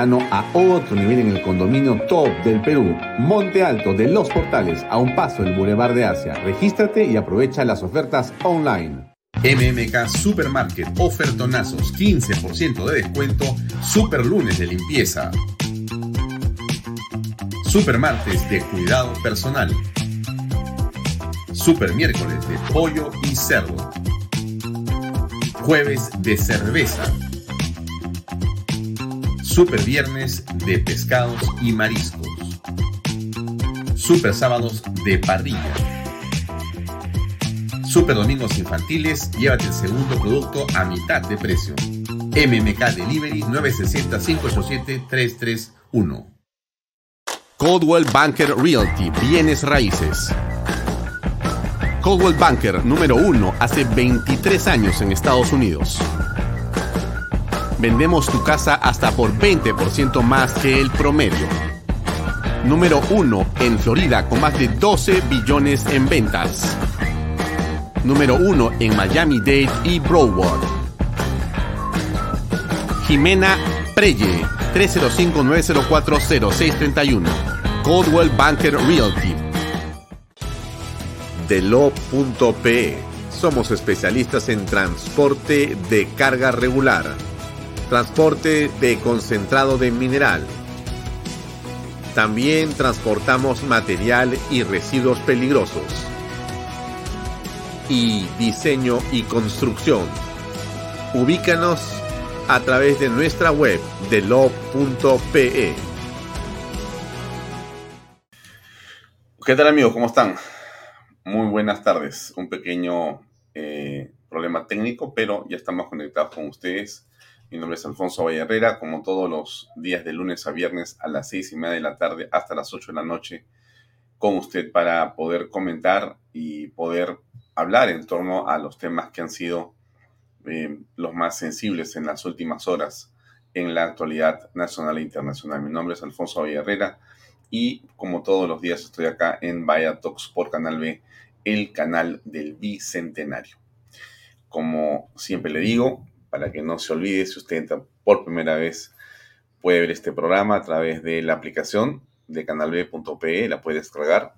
A otro nivel en el condominio top del Perú, Monte Alto de Los Portales, a un paso del Boulevard de Asia. Regístrate y aprovecha las ofertas online. MMK Supermarket, ofertonazos, 15% de descuento, super lunes de limpieza. Super martes de cuidado personal. Super miércoles de pollo y cerdo. Jueves de cerveza. Super viernes de pescados y mariscos. Super sábados de parrilla. Super domingos infantiles, llévate el segundo producto a mitad de precio. MMK Delivery 960-587-331. Coldwell Banker Realty, bienes raíces. Coldwell Banker número uno hace 23 años en Estados Unidos. Vendemos tu casa hasta por 20% más que el promedio. Número 1 en Florida con más de 12 billones en ventas. Número 1 en Miami-Dade y Broward. Jimena Preye, 305-904-0631. Coldwell Banker Realty. Delo.pe. Somos especialistas en transporte de carga regular transporte de concentrado de mineral. También transportamos material y residuos peligrosos. Y diseño y construcción. Ubícanos a través de nuestra web de lo.pe. ¿Qué tal amigos? ¿Cómo están? Muy buenas tardes. Un pequeño eh, problema técnico, pero ya estamos conectados con ustedes mi nombre es Alfonso Valle Herrera, como todos los días de lunes a viernes a las seis y media de la tarde hasta las ocho de la noche con usted para poder comentar y poder hablar en torno a los temas que han sido eh, los más sensibles en las últimas horas en la actualidad nacional e internacional. Mi nombre es Alfonso Valle Herrera y como todos los días estoy acá en Vaya Talks por Canal B, el canal del Bicentenario. Como siempre le digo, para que no se olvide, si usted entra por primera vez, puede ver este programa a través de la aplicación de canalb.pe, la puede descargar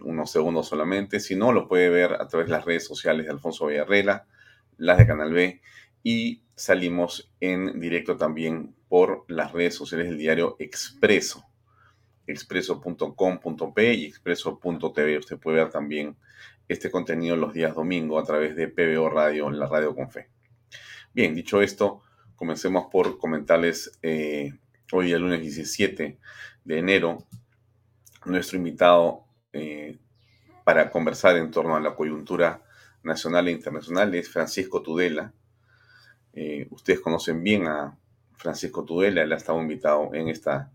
unos segundos solamente, si no, lo puede ver a través de las redes sociales de Alfonso Villarrela, las de Canal B, y salimos en directo también por las redes sociales del diario Expreso, expreso.com.pe y expreso.tv. Usted puede ver también este contenido los días domingo a través de PBO Radio, la radio con fe. Bien, dicho esto, comencemos por comentarles eh, hoy, el lunes 17 de enero, nuestro invitado eh, para conversar en torno a la coyuntura nacional e internacional es Francisco Tudela. Eh, ustedes conocen bien a Francisco Tudela, él ha estado invitado en esta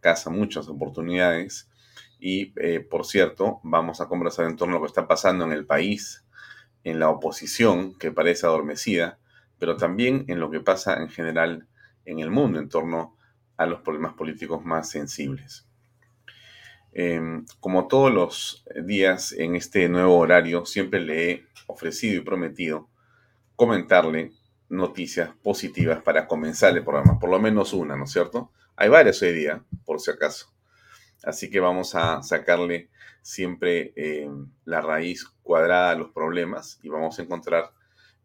casa muchas oportunidades. Y por cierto, vamos a conversar en torno a lo que está pasando en el país, en la oposición que parece adormecida, pero también en lo que pasa en general en el mundo en torno a los problemas políticos más sensibles. Em, como todos los días en este nuevo horario, siempre le he ofrecido y prometido comentarle noticias positivas para comenzar el programa, por lo menos una, ¿no es cierto? Hay varias hoy día, por si acaso. Así que vamos a sacarle siempre em, la raíz cuadrada a los problemas y vamos a encontrar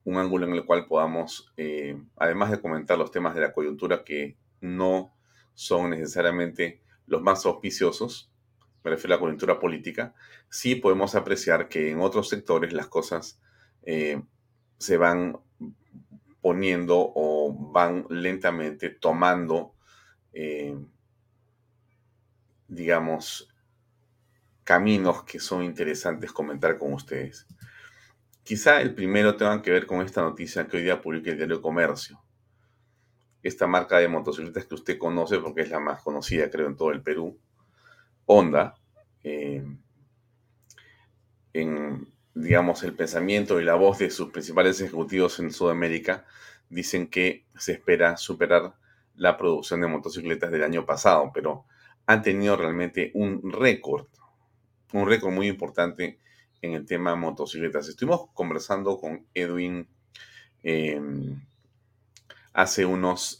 un ángulo en el cual podamos, eh, además de comentar los temas de la coyuntura que no son necesariamente los más auspiciosos, me refiero a la coyuntura política, sí podemos apreciar que en otros sectores las cosas eh, se van poniendo o van lentamente tomando, eh, digamos, caminos que son interesantes comentar con ustedes. Quizá el primero tenga que ver con esta noticia que hoy día publica el diario Comercio. Esta marca de motocicletas que usted conoce porque es la más conocida, creo, en todo el Perú. Honda. Eh, en, digamos, el pensamiento y la voz de sus principales ejecutivos en Sudamérica, dicen que se espera superar la producción de motocicletas del año pasado, pero han tenido realmente un récord, un récord muy importante en el tema motocicletas. Estuvimos conversando con Edwin em, hace unos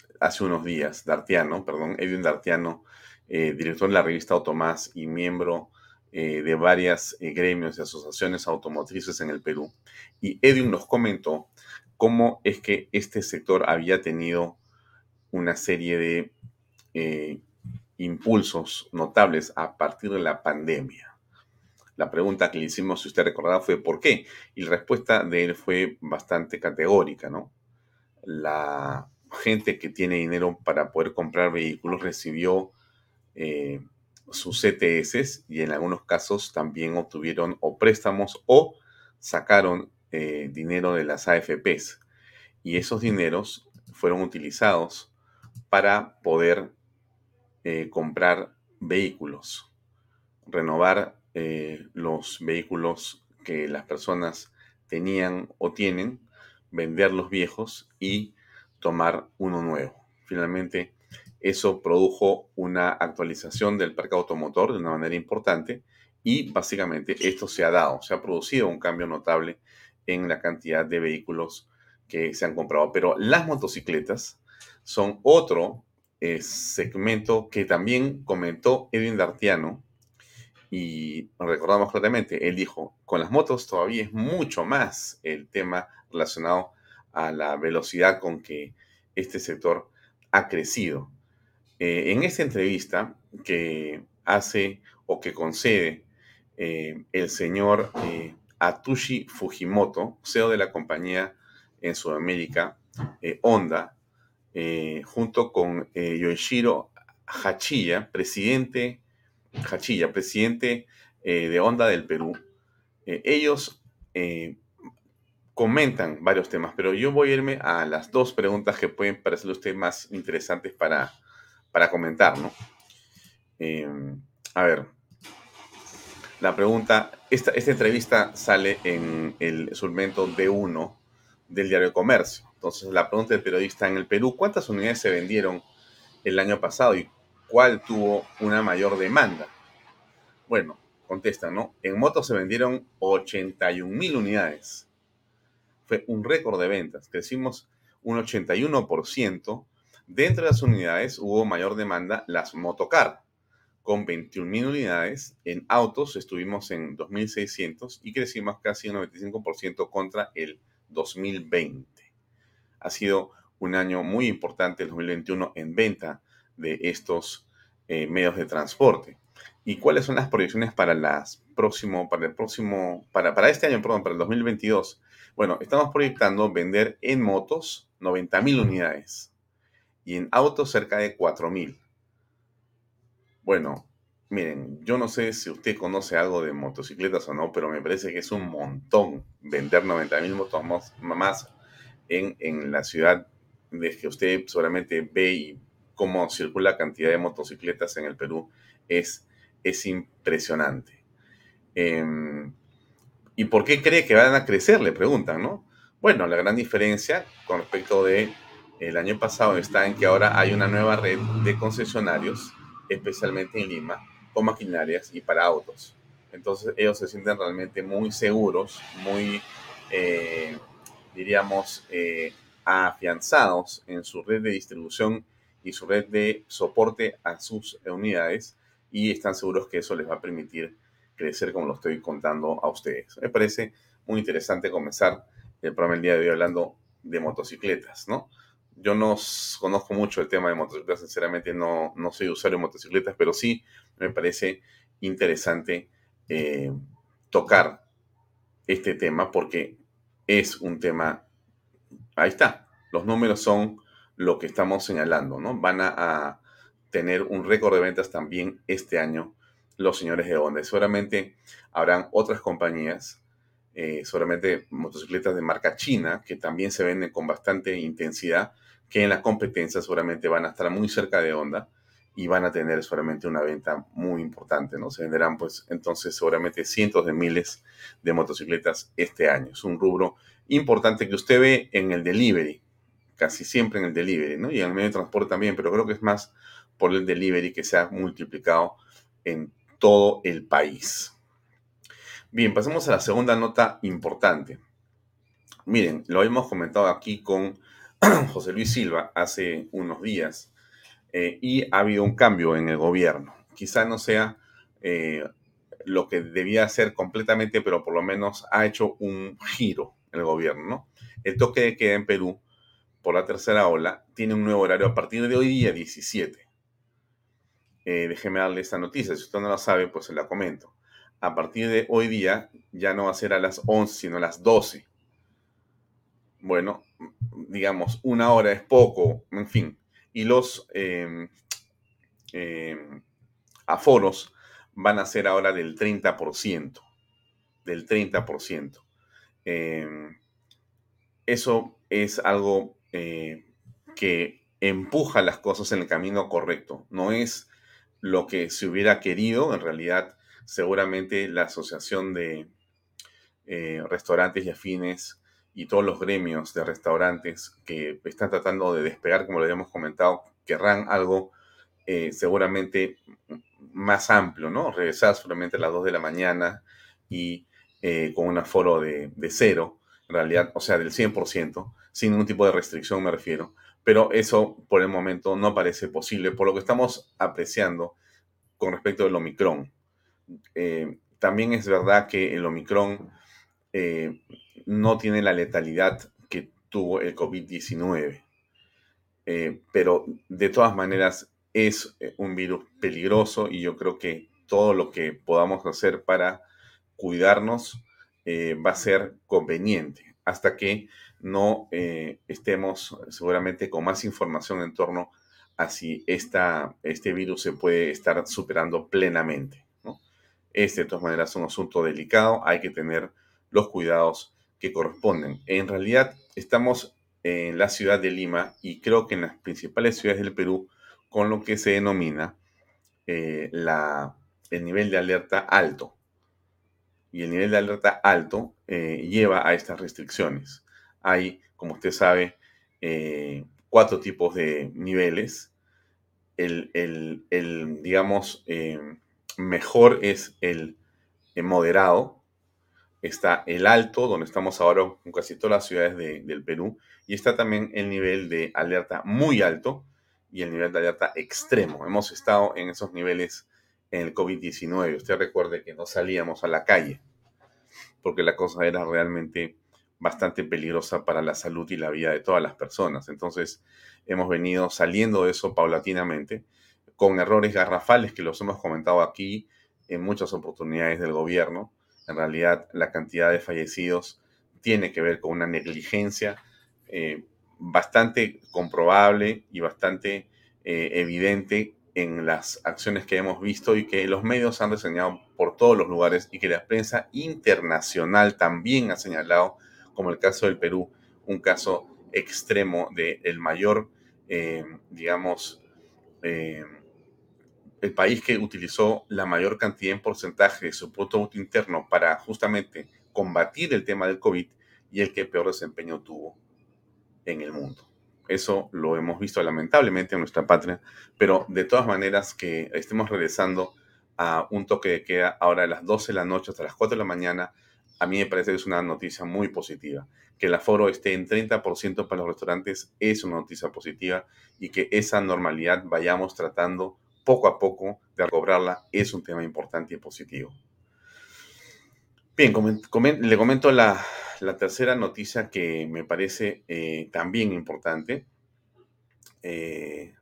días, Dartiano, perdón, Edwin Dartiano, eh, director de la revista Automás y miembro eh, de varias gremios y asociaciones automotrices en el Perú. Y Edwin nos comentó cómo es que este sector había tenido una serie de impulsos notables a partir de la pandemia. La pregunta que le hicimos, si usted recordará, fue ¿por qué? Y la respuesta de él fue bastante categórica, ¿no? La gente que tiene dinero para poder comprar vehículos recibió eh, sus CTS y en algunos casos también obtuvieron o préstamos o sacaron eh, dinero de las AFPs. Y esos dineros fueron utilizados para poder eh, comprar vehículos, renovar eh, los vehículos que las personas tenían o tienen, vender los viejos y tomar uno nuevo. Finalmente, eso produjo una actualización del parque automotor de una manera importante y básicamente esto se ha dado, se ha producido un cambio notable en la cantidad de vehículos que se han comprado. Pero las motocicletas son otro eh, segmento que también comentó Edwin Dartiano y recordamos claramente, él dijo, con las motos todavía es mucho más el tema relacionado a la velocidad con que este sector ha crecido. Eh, en esta entrevista que hace o que concede eh, el señor eh, Atushi Fujimoto, CEO de la compañía en Sudamérica, Honda, junto con Yoshiro Hachiya, presidente Hachilla, presidente eh, de Onda del Perú, eh, ellos eh, comentan varios temas, pero yo voy a irme a las dos preguntas que pueden parecerle a usted más interesantes para, para comentar, ¿no? a ver, la pregunta, esta, esta entrevista sale en el suplemento D1 del diario de Comercio. Entonces, la pregunta del periodista en el Perú, ¿cuántas unidades se vendieron el año pasado y cuál tuvo una mayor demanda. Bueno, contesta, ¿no? En motos se vendieron 81 mil unidades. Fue un récord de ventas. Crecimos un 81%. Dentro de las unidades hubo mayor demanda las motocar, con 21 mil unidades. En autos estuvimos en 2.600 y crecimos casi un 95% contra el 2020. Ha sido un año muy importante el 2021 en venta de estos eh, medios de transporte. ¿Y cuáles son las proyecciones para próximo, para el próximo, para, para este año, perdón, para el 2022? Bueno, estamos proyectando vender en motos 90 mil unidades y en autos cerca de 4 mil. Bueno, miren, yo no sé si usted conoce algo de motocicletas o no, pero me parece que es un montón vender 90 mil motos más en, en la ciudad de que usted seguramente ve y cómo circula la cantidad de motocicletas en el Perú es, es impresionante. Em, ¿Y por qué cree que van a crecer? Le preguntan, ¿no? Bueno, la gran diferencia con respecto de el año pasado está en que ahora hay una nueva red de concesionarios, especialmente en Lima, con maquinarias y para autos. Entonces ellos se sienten realmente muy seguros, muy, eh, diríamos, eh, afianzados en su red de distribución y su red de soporte a sus unidades y están seguros que eso les va a permitir crecer como lo estoy contando a ustedes. Me parece muy interesante comenzar el programa el día de hoy hablando de motocicletas, ¿no? Yo no conozco mucho el tema de motocicletas, sinceramente no, no soy usuario de motocicletas, pero sí me parece interesante eh, tocar este tema porque es un tema, ahí está, los números son lo que estamos señalando, ¿no? Van a, tener un récord de ventas también este año los señores de Honda. seguramente habrán otras compañías, eh, seguramente motocicletas de marca china, que también se venden con bastante intensidad, que en la competencia seguramente van a estar muy cerca de Honda y van a tener seguramente una venta muy importante, ¿no? Se venderán pues entonces seguramente cientos de miles de motocicletas este año. Es un rubro importante que usted ve en el delivery, casi siempre en el delivery, ¿no? Y en el medio de transporte también, pero creo que es más por el delivery que se ha multiplicado en todo el país. Bien, pasemos a la segunda nota importante. Miren, lo hemos comentado aquí con José Luis Silva hace unos días eh, y ha habido un cambio en el gobierno. Quizá no sea eh, lo que debía ser completamente, pero por lo menos ha hecho un giro el gobierno. El toque de queda en Perú por la tercera ola tiene un nuevo horario a partir de hoy día 17. Eh, déjeme darle esta noticia, si usted no la sabe, pues se la comento. A partir de hoy día ya no va a ser a las 11, sino a las 12. Bueno, digamos, una hora es poco, en fin. Y los em, em, aforos van a ser ahora del 30%, del 30%. Em, eso es algo eh, que empuja las cosas en el camino correcto. No es lo que se hubiera querido, en realidad seguramente la Asociación de eh, Restaurantes y Afines y todos los gremios de restaurantes que están tratando de despegar, como lo habíamos comentado, querrán algo eh, seguramente más amplio, ¿no? Regresar solamente a las 2 de la mañana y con un aforo de, de, cero, en realidad, o sea, del 100%, sin ningún tipo de restricción me refiero, pero eso por el momento no parece posible, por lo que estamos apreciando con respecto al Omicron. Eh, también es verdad que el Omicron eh, no tiene la letalidad que tuvo el COVID-19, pero de todas maneras es un virus peligroso y yo creo que todo lo que podamos hacer para cuidarnos eh, va a ser conveniente. Hasta que no eh, estemos seguramente con más información en torno a si este virus se puede estar superando plenamente. Este, de todas maneras, es un asunto delicado, hay que tener los cuidados que corresponden. En realidad, estamos en la ciudad de Lima y creo que en las principales ciudades del Perú con lo que se denomina eh, el nivel de alerta alto. Y el nivel de alerta alto eh, lleva a estas restricciones. Hay, como usted sabe, eh, cuatro tipos de niveles. El, digamos, mejor es el moderado. Está el alto, donde estamos ahora en casi todas las ciudades del Perú. Y está también el nivel de alerta muy alto, y el nivel de alerta extremo. Hemos estado en esos niveles en el COVID-19. Usted recuerde que no salíamos a la calle porque la cosa era realmente bastante peligrosa para la salud y la vida de todas las personas. Entonces hemos venido saliendo de eso paulatinamente con errores garrafales que los hemos comentado aquí en muchas oportunidades del gobierno. En realidad la cantidad de fallecidos tiene que ver con una negligencia eh, bastante comprobable y bastante eh, evidente en las acciones que hemos visto y que los medios han reseñado por todos los lugares y que la prensa internacional también ha señalado, como el caso del Perú, un caso extremo del mayor, eh, digamos, eh, el país que utilizó la mayor cantidad en porcentaje de su Producto Interno para justamente combatir el tema del COVID y el que peor desempeño tuvo en el mundo. Eso lo hemos visto lamentablemente en nuestra patria, pero de todas maneras que estemos regresando a un toque de queda ahora a las 12 de la noche hasta las 4 de la mañana, a mí me parece que es una noticia muy positiva. Que el aforo esté en 30% para los restaurantes es una noticia positiva y que esa normalidad vayamos tratando poco a poco de recobrarla es un tema importante y positivo. Bien, le comento la, tercera noticia que me parece eh, también importante. Eh,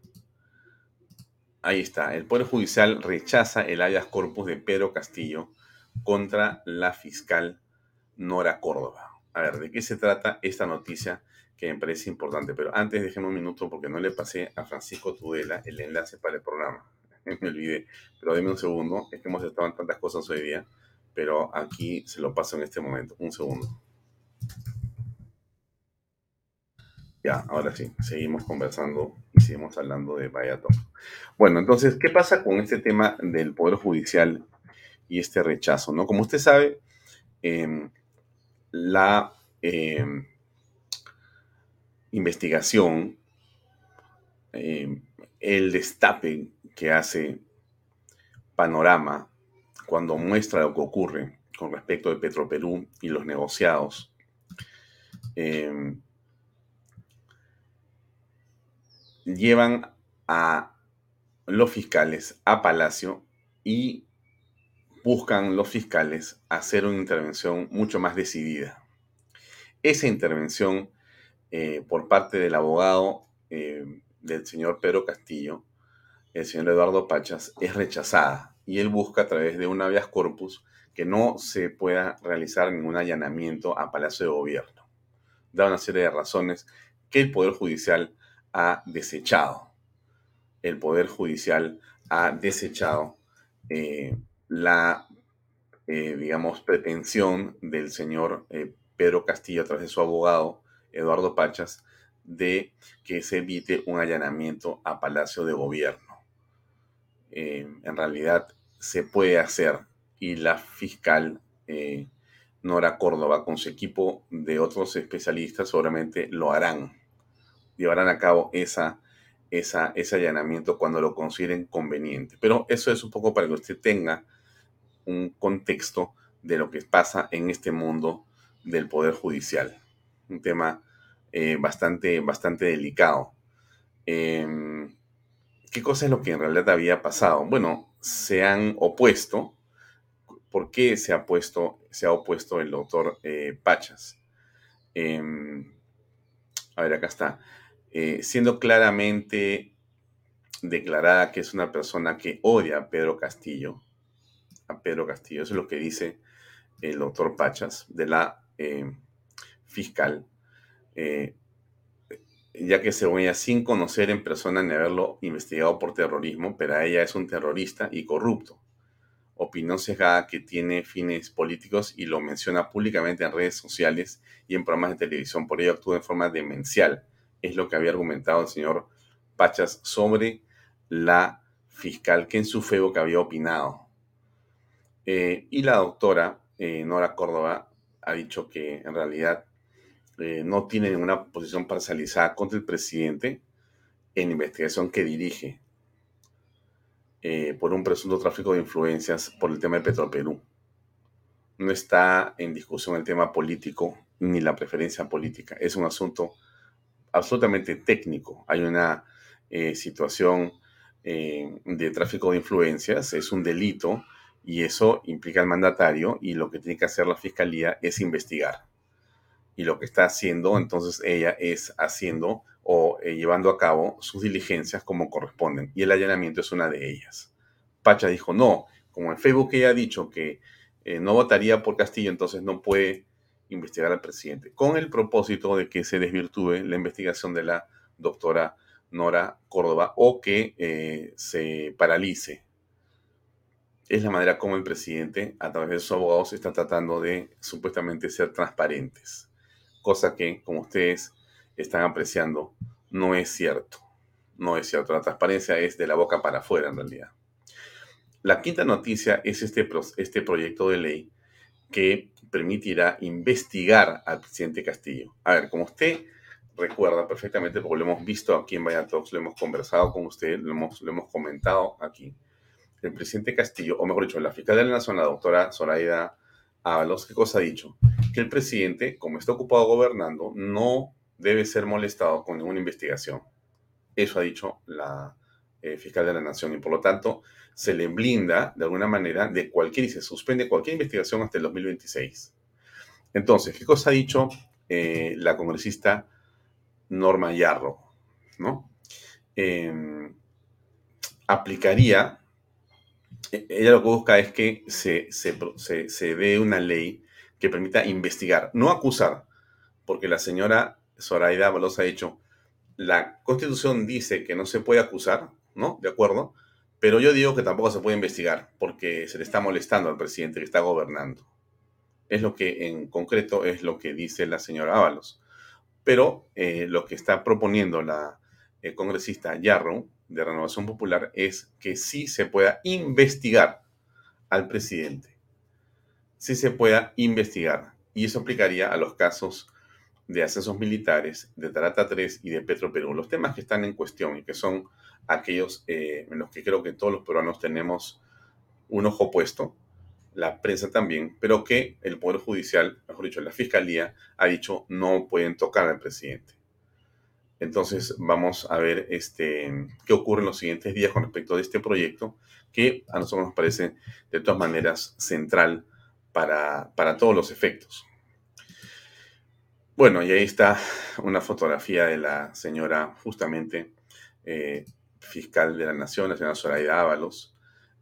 ahí está. El Poder Judicial rechaza el habeas corpus de Pedro Castillo contra la fiscal Nora Córdoba. A ver, ¿de qué se trata esta noticia que me parece importante? Pero antes déjenme un minuto porque no le pasé a Francisco Tudela el enlace para el programa. me olvidé. Pero déme un segundo. Es que hemos estado en tantas cosas hoy día. Pero aquí se lo paso en este momento. Un segundo. Ya, ahora sí, seguimos conversando y seguimos hablando de Vallato. Bueno, entonces, ¿qué pasa con este tema del Poder Judicial y este rechazo? ¿no? Como usted sabe, em, la em, investigación, em, el destape que hace Panorama cuando muestra lo que ocurre con respecto de Petroperú y los negociados, llevan a los fiscales a Palacio y buscan los fiscales hacer una intervención mucho más decidida. Esa intervención eh, por parte del abogado eh, del señor Pedro Castillo, el señor Eduardo Pachas, es rechazada y él busca a través de un habeas corpus que no se pueda realizar ningún allanamiento a Palacio de Gobierno. Da una serie de razones que el Poder Judicial ha desechado. El Poder Judicial ha desechado eh, la, eh, digamos, pretensión del señor eh, Pedro Castillo a través de su abogado, Eduardo Pachas, de que se evite un allanamiento a Palacio de Gobierno. en realidad se puede hacer y la fiscal Nora Córdoba con su equipo de otros especialistas seguramente lo harán. Llevarán a cabo esa ese allanamiento cuando lo consideren conveniente. Pero eso es un poco para que usted tenga un contexto de lo que pasa en este mundo del Poder Judicial. Un tema eh, bastante, bastante delicado. Em, ¿Qué cosa es lo que en realidad había pasado? Bueno, se han opuesto. ¿Por qué se ha, se ha opuesto el doctor eh, Pachas? Em, a ver, acá está. Eh, siendo claramente declarada que es una persona que odia a Pedro Castillo, a Pedro Castillo, eso es lo que dice el doctor Pachas de la eh, fiscal, eh, ya que según ella, sin conocer en persona ni haberlo investigado por terrorismo, pero ella es un terrorista y corrupto. Opinión sesgada que tiene fines políticos y lo menciona públicamente en redes sociales y en programas de televisión. Por ello actúa de forma demencial es lo que había argumentado el señor Pachas sobre la fiscal que en su feo que había opinado. Eh, y la doctora eh, Nora Córdoba ha dicho que en realidad eh, no tiene ninguna posición parcializada contra el presidente en investigación que dirige por un presunto tráfico de influencias por el tema de Petroperú. No está en discusión el tema político ni la preferencia política. Es un asunto absolutamente técnico. Hay una situación de tráfico de influencias, es un delito y eso implica al mandatario y lo que tiene que hacer la fiscalía es investigar. Y lo que está haciendo entonces ella es haciendo o eh, llevando a cabo sus diligencias como corresponden. Y el allanamiento es una de ellas. Pacha dijo, no, como en Facebook ella ha dicho que no votaría por Castillo, entonces no puede investigar al presidente, con el propósito de que se desvirtúe la investigación de la doctora Nora Córdoba o que eh, se paralice. Es la manera como el presidente, a través de sus abogados, está tratando de supuestamente ser transparentes, cosa que, como ustedes están apreciando, no es cierto. No es cierto. La transparencia es de la boca para afuera, en realidad. La quinta noticia es este, este proyecto de ley que permitirá investigar al presidente Castillo. A ver, como usted recuerda perfectamente, porque lo hemos visto aquí en Vaya Talks, lo hemos conversado con usted, lo hemos, lo hemos comentado aquí, el presidente Castillo, o mejor dicho, la fiscal de la Nación, la doctora Zoraida Ábalos, ¿qué cosa ha dicho? Que el presidente, como está ocupado gobernando, no debe ser molestado con ninguna investigación. Eso ha dicho la eh, fiscal de la Nación y por lo tanto se le blinda de alguna manera de cualquier y se suspende cualquier investigación hasta el 2026. Entonces, ¿qué cosa ha dicho eh, la congresista Norma Yarro? ¿no? Em, aplicaría, ella lo que busca es que se, se, dé una ley que permita investigar, no acusar, porque la señora Zoraida Balos ha dicho, la constitución dice que no se puede acusar, ¿no? ¿De acuerdo? Pero yo digo que tampoco se puede investigar porque se le está molestando al presidente que está gobernando. Es lo que en concreto es lo que dice la señora Ábalos. Pero eh, lo que está proponiendo la eh, congresista Yarrow de Renovación Popular es que sí se pueda investigar al presidente. Sí se pueda investigar. Y eso aplicaría a los casos de accesos militares, de Tarata 3 y de Petro Perú. Los temas que están en cuestión y que son aquellos eh, en los que creo que todos los peruanos tenemos un ojo puesto, la prensa también, pero que el Poder Judicial, mejor dicho, la Fiscalía, ha dicho no pueden tocar al presidente. Entonces vamos a ver este, qué ocurre en los siguientes días con respecto a este proyecto que a nosotros nos parece de todas maneras central para, para todos los efectos. Bueno, y ahí está una fotografía de la señora justamente eh, fiscal de la Nación, la señora Zoraida Ábalos.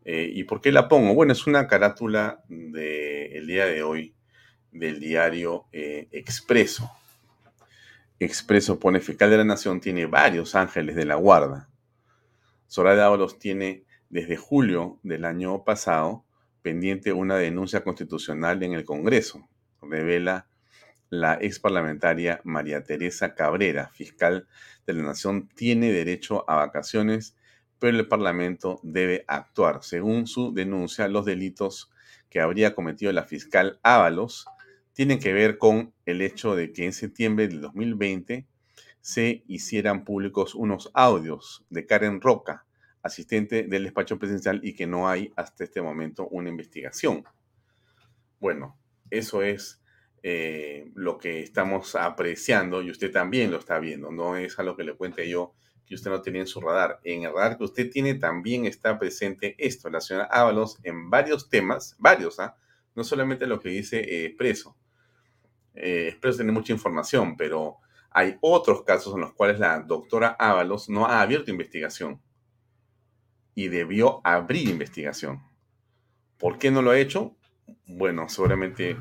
Eh, ¿Y por qué la pongo? Bueno, es una carátula del día de hoy del diario eh, Expreso. Expreso pone fiscal de la Nación, tiene varios ángeles de la guarda. Zoraida Ábalos tiene desde julio del año pasado pendiente una denuncia constitucional en el Congreso. Revela la ex parlamentaria María Teresa Cabrera, fiscal de la Nación, tiene derecho a vacaciones, pero el Parlamento debe actuar. Según su denuncia, los delitos que habría cometido la fiscal Ábalos tienen que ver con el hecho de que en septiembre del 2020 se hicieran públicos unos audios de Karen Roca, asistente del despacho presidencial, y que no hay hasta este momento una investigación. Bueno, eso es eh, lo que estamos apreciando y usted también lo está viendo. No es a lo que le cuente yo que usted no tenía en su radar. En el radar que usted tiene también está presente esto, la señora Ábalos, en varios temas, varios, ¿ah? no solamente lo que dice eh, Expreso. Eh, Expreso tiene mucha información, pero hay otros casos en los cuales la doctora Ábalos no ha abierto investigación y debió abrir investigación. ¿Por qué no lo ha hecho? Bueno, seguramente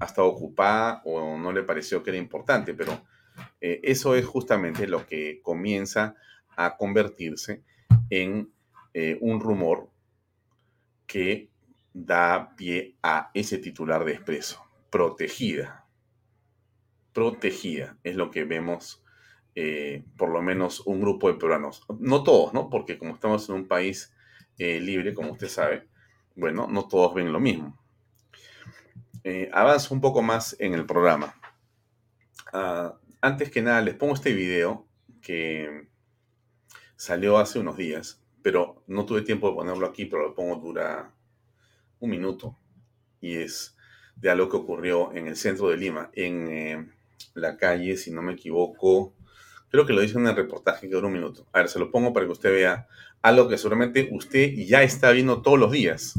ha estado ocupada o no le pareció que era importante, pero eh, eso es justamente lo que comienza a convertirse en eh, un rumor que da pie a ese titular de expreso, protegida. Protegida es lo que vemos, eh, por lo menos un grupo de peruanos. No todos, ¿no? Porque como estamos en un país libre, como usted sabe, bueno, no todos ven lo mismo eh, avanzo un poco más en el programa. Ah, antes que nada, les pongo este video que salió hace unos días, pero no tuve tiempo de ponerlo aquí, pero lo pongo dura un minuto. Y es de algo que ocurrió en el centro de Lima, en eh, la calle, si no me equivoco, creo que lo dice en el reportaje que dura un minuto. A ver, se lo pongo para que usted vea algo que seguramente usted ya está viendo todos los días,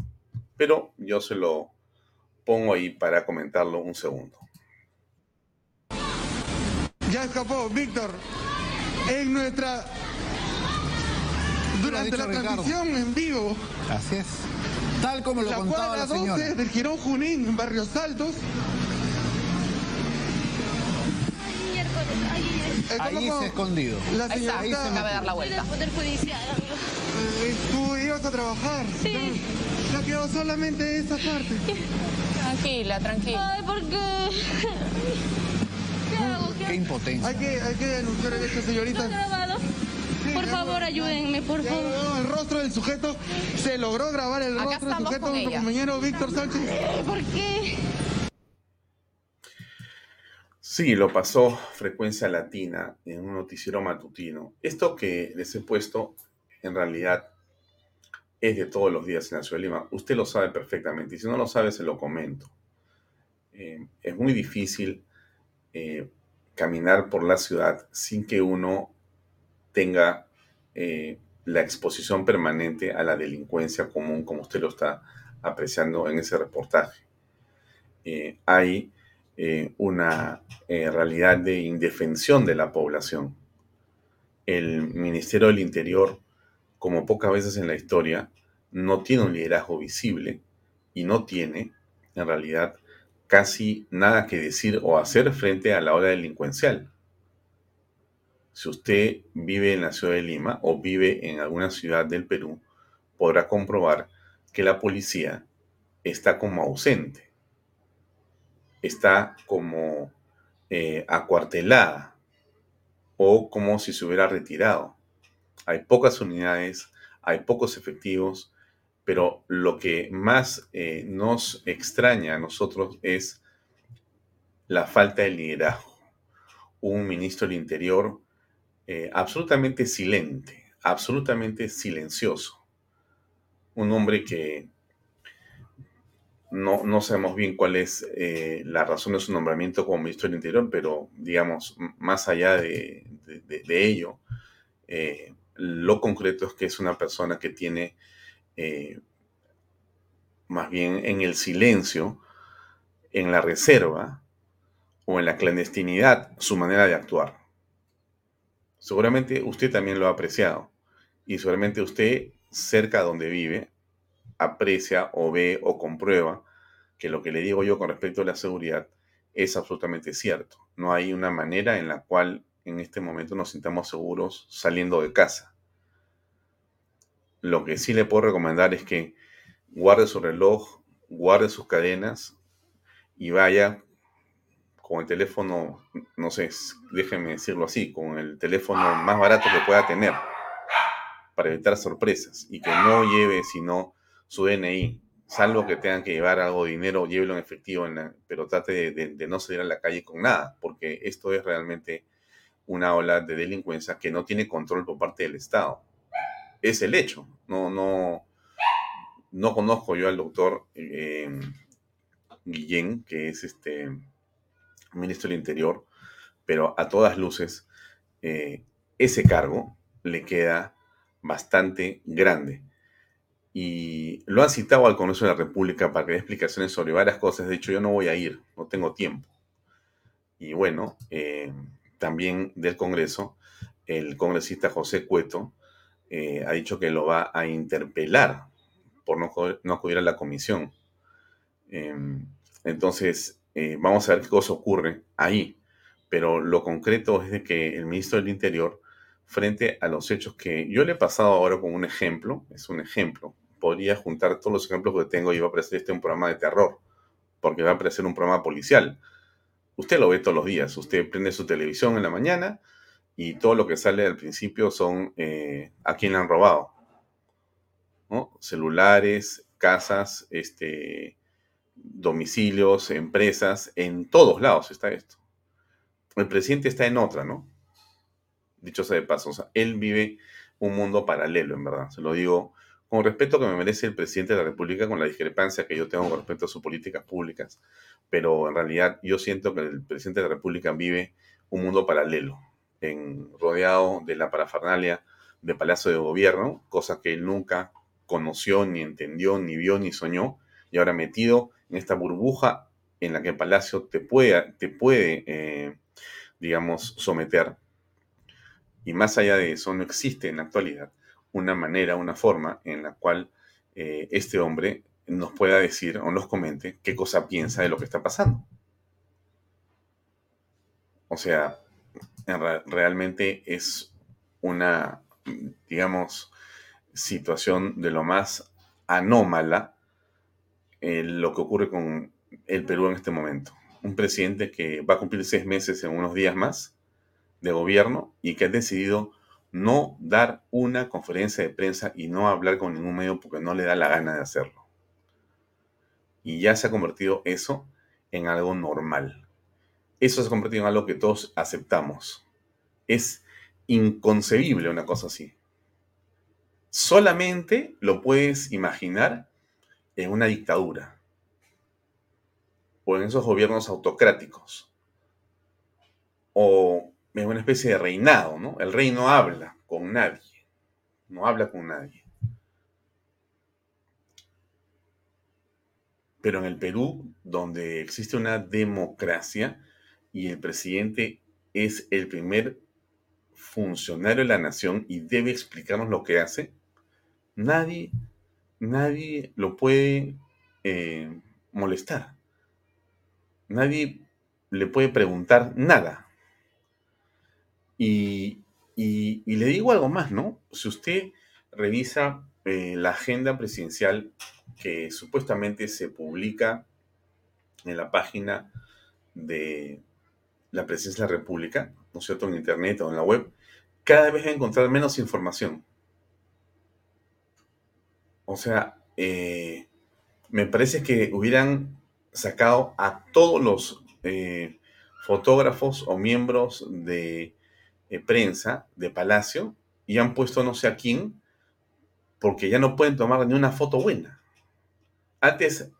pero yo se lo pongo ahí para comentarlo un segundo. Ya escapó, Víctor. En nuestra. Durante la transmisión en vivo. Así es. Tal como lo la contaba la señora. 12 del Girón Junín, en Barrios Altos. Ahí se ha escondido. La ahí, está, se acaba de dar la vuelta. Poder judicial, eh, Tú ibas a trabajar. Sí. Ya quedó solamente esa parte. Tranquila, tranquila. Ay, ¿por qué? ¿Qué hago? ¿Qué, impotencia. Hay que, hay que denunciar a esta señorita. grabado? por favor, ayúdenme, por favor. El rostro del sujeto, se logró grabar el rostro del sujeto con nuestro compañero Víctor Sánchez. ¿Por qué? Sí, lo pasó Frecuencia Latina en un noticiero matutino. Esto que les he puesto, en realidad, es de todos los días en la ciudad de Lima. Usted lo sabe perfectamente y si no lo sabe se lo comento. Eh, es muy difícil eh, caminar por la ciudad sin que uno tenga eh, la exposición permanente a la delincuencia común como usted lo está apreciando en ese reportaje. hay una realidad de indefensión de la población. El Ministerio del Interior como pocas veces en la historia, no tiene un liderazgo visible y no tiene, en realidad, casi nada que decir o hacer frente a la hora delincuencial. Si usted vive en la ciudad de Lima o vive en alguna ciudad del Perú, podrá comprobar que la policía está como ausente, está como eh, acuartelada o como si se hubiera retirado hay pocas unidades, hay pocos efectivos, pero lo que más eh, nos extraña a nosotros es la falta de liderazgo. Un ministro del Interior eh, absolutamente silente, absolutamente silencioso. Un hombre que no, no sabemos bien cuál es eh, la razón de su nombramiento como ministro del Interior, pero digamos, más allá de, ello, eh, lo concreto es que es una persona que tiene, eh, más bien en el silencio, en la reserva o en la clandestinidad, su manera de actuar. Seguramente usted también lo ha apreciado y seguramente usted, cerca donde vive, aprecia o ve o comprueba que lo que le digo yo con respecto a la seguridad es absolutamente cierto. No hay una manera en la cual en este momento nos sintamos seguros saliendo de casa. Lo que sí le puedo recomendar es que guarde su reloj, guarde sus cadenas y vaya con el teléfono, no sé, déjenme decirlo así, con el teléfono más barato que pueda tener para evitar sorpresas y que no lleve sino su DNI, salvo que tengan que llevar algo de dinero, llévelo en efectivo, pero trate de, no salir a la calle con nada, porque esto es realmente una ola de delincuencia que no tiene control por parte del Estado. Es el hecho. No, no, no conozco yo al doctor eh, Guillén, que es este ministro del Interior, pero a todas luces eh, ese cargo le queda bastante grande y lo han citado al Congreso de la República para que dé explicaciones sobre varias cosas. De hecho, yo no voy a ir, no tengo tiempo. Y bueno, eh, también del Congreso, el congresista José Cueto eh, ha dicho que lo va a interpelar por no, acudir a la comisión. Em, entonces, eh, vamos a ver qué cosa ocurre ahí. Pero lo concreto es de que el ministro del Interior, frente a los hechos que yo le he pasado ahora como un ejemplo, es un ejemplo, podría juntar todos los ejemplos que tengo y va a aparecer este un programa de terror, porque va a aparecer un programa policial. Usted lo ve todos los días, usted prende su televisión en la mañana y todo lo que sale al principio son eh, a quién le han robado. Celulares, casas, este, domicilios, empresas, en todos lados está esto. El presidente está en otra, ¿no? Dicho sea de paso, él vive un mundo paralelo, en verdad. Se lo digo con respeto que me merece el presidente de la República, con la discrepancia que yo tengo con respecto a sus políticas públicas, pero en realidad yo siento que el presidente de la República vive un mundo paralelo, rodeado de la parafernalia de Palacio de Gobierno, cosa que él nunca conoció, ni entendió, ni vio, ni soñó, y ahora metido en esta burbuja en la que Palacio te puede, te puede eh, digamos, someter. Y más allá de eso, no existe en la actualidad una manera, una forma en la cual eh, este hombre nos pueda decir o nos comente qué cosa piensa de lo que está pasando. O sea, realmente es una, digamos, situación de lo más anómala eh, lo que ocurre con el Perú en este momento. Un presidente que va a cumplir seis meses en unos días más de gobierno y que ha decidido no dar una conferencia de prensa y no hablar con ningún medio porque no le da la gana de hacerlo. Y ya se ha convertido eso en algo normal. Eso se ha convertido en algo que todos aceptamos. Es inconcebible una cosa así. Solamente lo puedes imaginar en una dictadura o en esos gobiernos autocráticos o es una especie de reinado, ¿no? El rey no habla con nadie, no habla con nadie. Pero en el Perú, donde existe una democracia y el presidente es el primer funcionario de la nación y debe explicarnos lo que hace, nadie, nadie lo puede eh, molestar. Nadie le puede preguntar nada. Y, le digo algo más, ¿no? Si usted revisa eh, la agenda presidencial que supuestamente se publica en la página de la presidencia de la República, ¿no es cierto?, en internet o en la web, cada vez va a encontrar menos información. O sea, eh, me parece que hubieran sacado a todos los eh, fotógrafos o miembros de prensa de Palacio y han puesto no sé a quién porque ya no pueden tomar ni una foto buena. Antes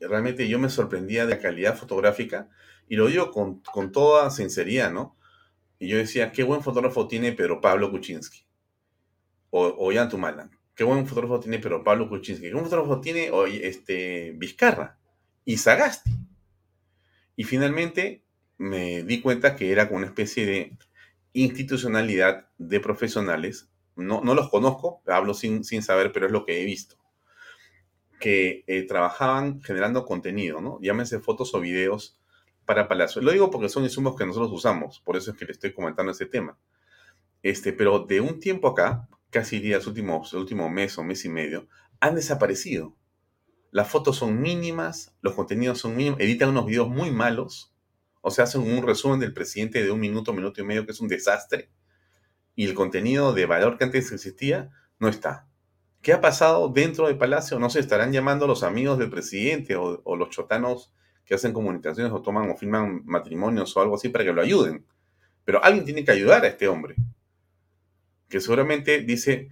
realmente yo me sorprendía de la calidad fotográfica, y lo digo con, con toda sinceridad, ¿no? Y yo decía, qué buen fotógrafo tiene Pedro Pablo Kuczynski, o, o Jan Tumalan, qué buen fotógrafo tiene Pedro Pablo Kuczynski, qué buen fotógrafo tiene este, Vizcarra y Sagasti. Y finalmente me di cuenta que era como una especie de institucionalidad de profesionales. No, no los conozco, hablo sin, sin saber, pero es lo que he visto. Que eh, trabajaban generando contenido, ¿no? Llámense fotos o videos para Palacio. Lo digo porque son insumos que nosotros usamos, por eso es que le estoy comentando ese tema. Este, pero de un tiempo acá, casi días, últimos, el último mes o mes y medio, han desaparecido. Las fotos son mínimas, los contenidos son mínimos, editan unos videos muy malos, o sea, hacen un resumen del presidente de un minuto, minuto y medio, que es un desastre, y el contenido de valor que antes existía no está. ¿Qué ha pasado dentro del Palacio? No se estarán llamando los amigos del presidente o, o los chotanos que hacen comunicaciones o toman o firman matrimonios o algo así para que lo ayuden. Pero alguien tiene que ayudar a este hombre, que seguramente dice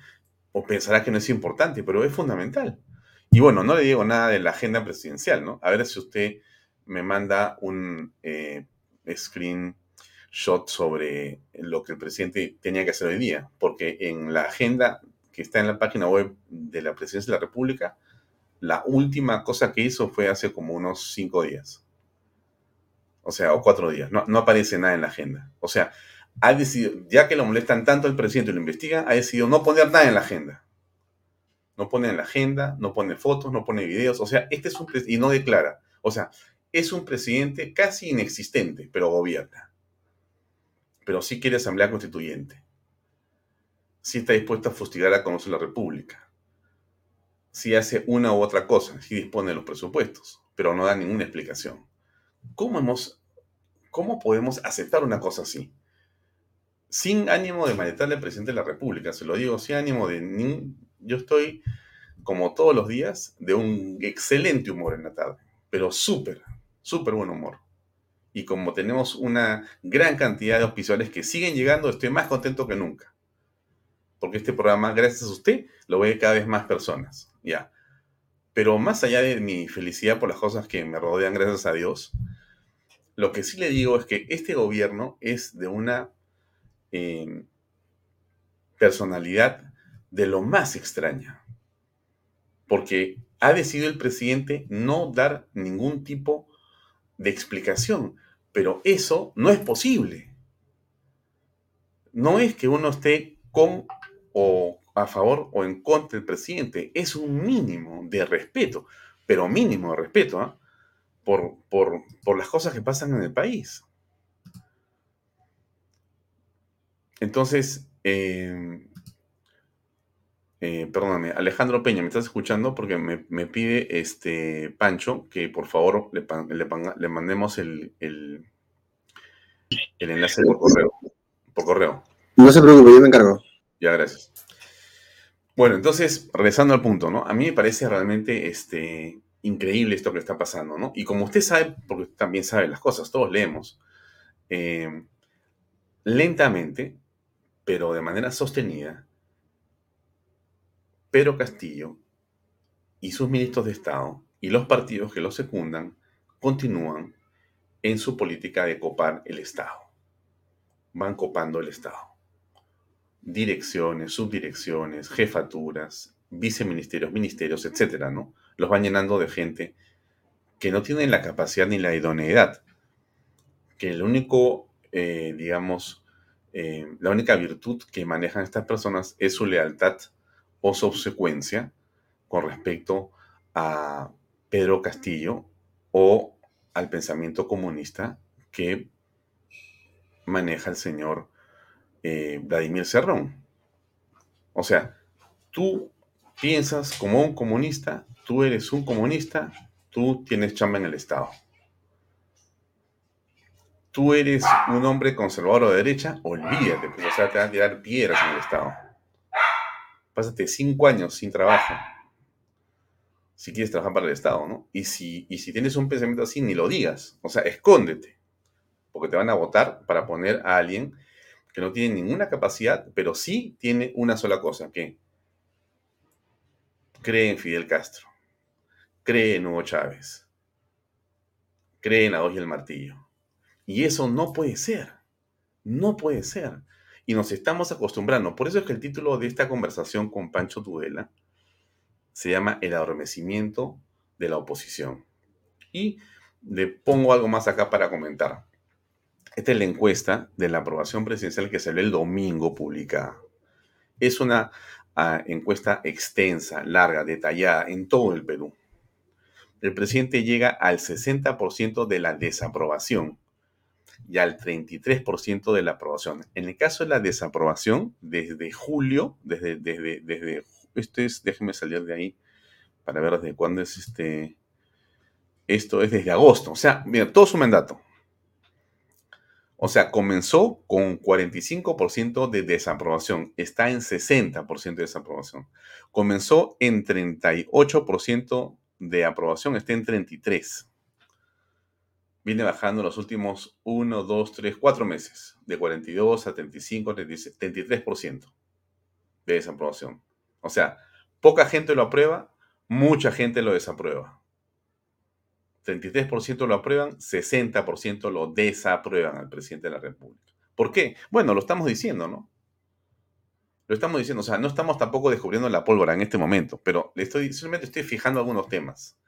o pensará que no es importante, pero es fundamental. Y bueno, no le digo nada de la agenda presidencial, ¿no? A ver si usted me manda un eh, screenshot sobre lo que el presidente tenía que hacer hoy día, porque en la agenda que está en la página web de la Presidencia de la República, la última cosa que hizo fue hace como unos cinco días. O sea, o cuatro días. No, no aparece nada en la agenda. O sea, ha decidido, ya que lo molestan tanto al presidente y lo investigan, ha decidido no poner nada en la agenda. No pone en la agenda, no pone fotos, no pone videos. O sea, este es un y no declara. O sea, es un presidente casi inexistente, pero gobierna. Pero sí quiere asamblea constituyente. Sí está dispuesto a fustigar a de la República. Sí hace una u otra cosa, sí dispone de los presupuestos, pero no da ninguna explicación. ¿Cómo, hemos, cómo podemos aceptar una cosa así? Sin ánimo de maltratarle al presidente de la República, se lo digo, sin ánimo de... Yo estoy, como todos los días, de un excelente humor en la tarde, pero súper, súper buen humor. Y como tenemos una gran cantidad de auspiciadores que siguen llegando, estoy más contento que nunca. Porque este programa, gracias a usted, lo ve cada vez más personas. Ya. Pero más allá de mi felicidad por las cosas que me rodean, gracias a Dios, lo que sí le digo es que este gobierno es de una eh, personalidad de lo más extraña. Porque ha decidido el presidente no dar ningún tipo de explicación, pero eso no es posible. No es que uno esté con o a favor o en contra del presidente, es un mínimo de respeto, pero mínimo de respeto ¿ah? por, por, las cosas que pasan en el país. Entonces, eh, eh, perdóname, Alejandro Peña, ¿me estás escuchando? Porque me, pide este Pancho que por favor le, mandemos el, el, enlace por correo. Por correo. No se preocupe, yo me encargo. Ya, gracias. Bueno, entonces, regresando al punto, ¿no? A mí me parece realmente este, increíble esto que está pasando, ¿no? Y como usted sabe, porque también sabe las cosas, todos leemos, eh, lentamente, pero de manera sostenida, Pedro Castillo y sus ministros de Estado y los partidos que lo secundan continúan en su política de copar el Estado. Van copando el Estado. Direcciones, subdirecciones, jefaturas, viceministerios, ministerios, etcétera, ¿no? Los van llenando de gente que no tienen la capacidad ni la idoneidad. Que el único, eh, digamos, eh, la única virtud que manejan estas personas es su lealtad o subsecuencia con respecto a Pedro Castillo o al pensamiento comunista que maneja el señor eh, Vladimir Serrón. O sea, tú piensas como un comunista, tú eres un comunista, tú tienes chamba en el Estado. Tú eres un hombre conservador de derecha, olvídate, pues, o sea, te van a tirar piedras en el Estado. Pásate cinco años sin trabajo. Si quieres trabajar para el Estado, ¿no? Y si, y si tienes un pensamiento así, ni lo digas. O sea, escóndete. Porque te van a votar para poner a alguien que no tiene ninguna capacidad, pero sí tiene una sola cosa, que cree en Fidel Castro. cree en Hugo Chávez, cree en la y el martillo. Y eso no puede ser, no puede ser. Y nos estamos acostumbrando. Por eso es que el título de esta conversación con Pancho Tudela se llama El adormecimiento de la oposición. Y le pongo algo más acá para comentar. Esta es la encuesta de la aprobación presidencial que salió el domingo publicada. Es una ah, encuesta extensa, larga, detallada en todo el Perú. El presidente llega al 60% de la desaprobación y al 33% de la aprobación. En el caso de la desaprobación, desde julio, desde, desde, desde, este es, déjeme salir de ahí para ver desde cuándo es este, esto es desde agosto, o sea, mira, todo su mandato. O sea, comenzó con 45% de desaprobación, está en 60% de desaprobación. Comenzó en 38% de aprobación, está en 33% viene bajando los últimos 1, 2, 3, 4 meses, de 42 a 35, 33% de desaprobación. O sea, poca gente lo aprueba, mucha gente lo desaprueba. 33% lo aprueban, 60% lo desaprueban al presidente de la República. ¿Por qué? Bueno, lo estamos diciendo, ¿no? Lo estamos diciendo, o sea, no estamos tampoco descubriendo la pólvora en este momento, pero le estoy, simplemente estoy fijando algunos temas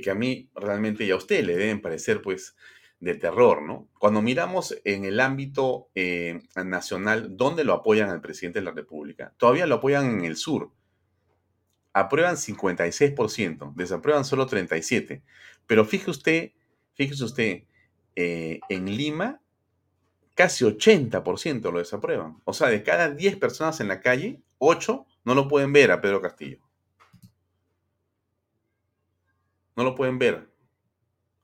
que, a mí realmente y a usted le deben parecer pues de terror, ¿no? Cuando miramos en el ámbito eh, nacional, ¿dónde lo apoyan al presidente de la República? Todavía lo apoyan en el sur. Aprueban 56%, desaprueban solo 37%. Pero fíjese usted, fíjese usted, eh, en Lima casi 80% lo desaprueban. O sea, de cada 10 personas en la calle, 8 no lo pueden ver a Pedro Castillo. No lo pueden ver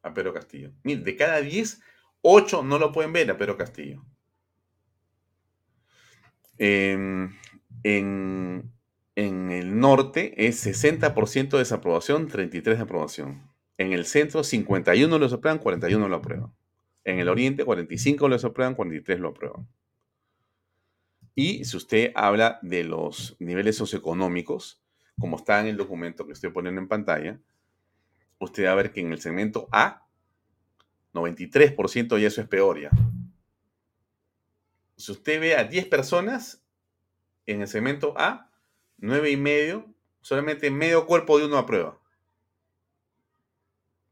a Pedro Castillo. De cada 10, 8 no lo pueden ver a Pedro Castillo. en, el norte es 60% de desaprobación, 33 de aprobación. En el centro, 51 lo aprueban, 41 lo aprueban. En el oriente, 45 lo aprueban, 43 lo aprueban. Y si usted habla de los niveles socioeconómicos, como está en el documento que estoy poniendo en pantalla, usted va a ver que en el segmento A, 93% y eso es peor. Si usted ve a 10 personas en el segmento A, 9 y medio, solamente medio cuerpo de uno a prueba.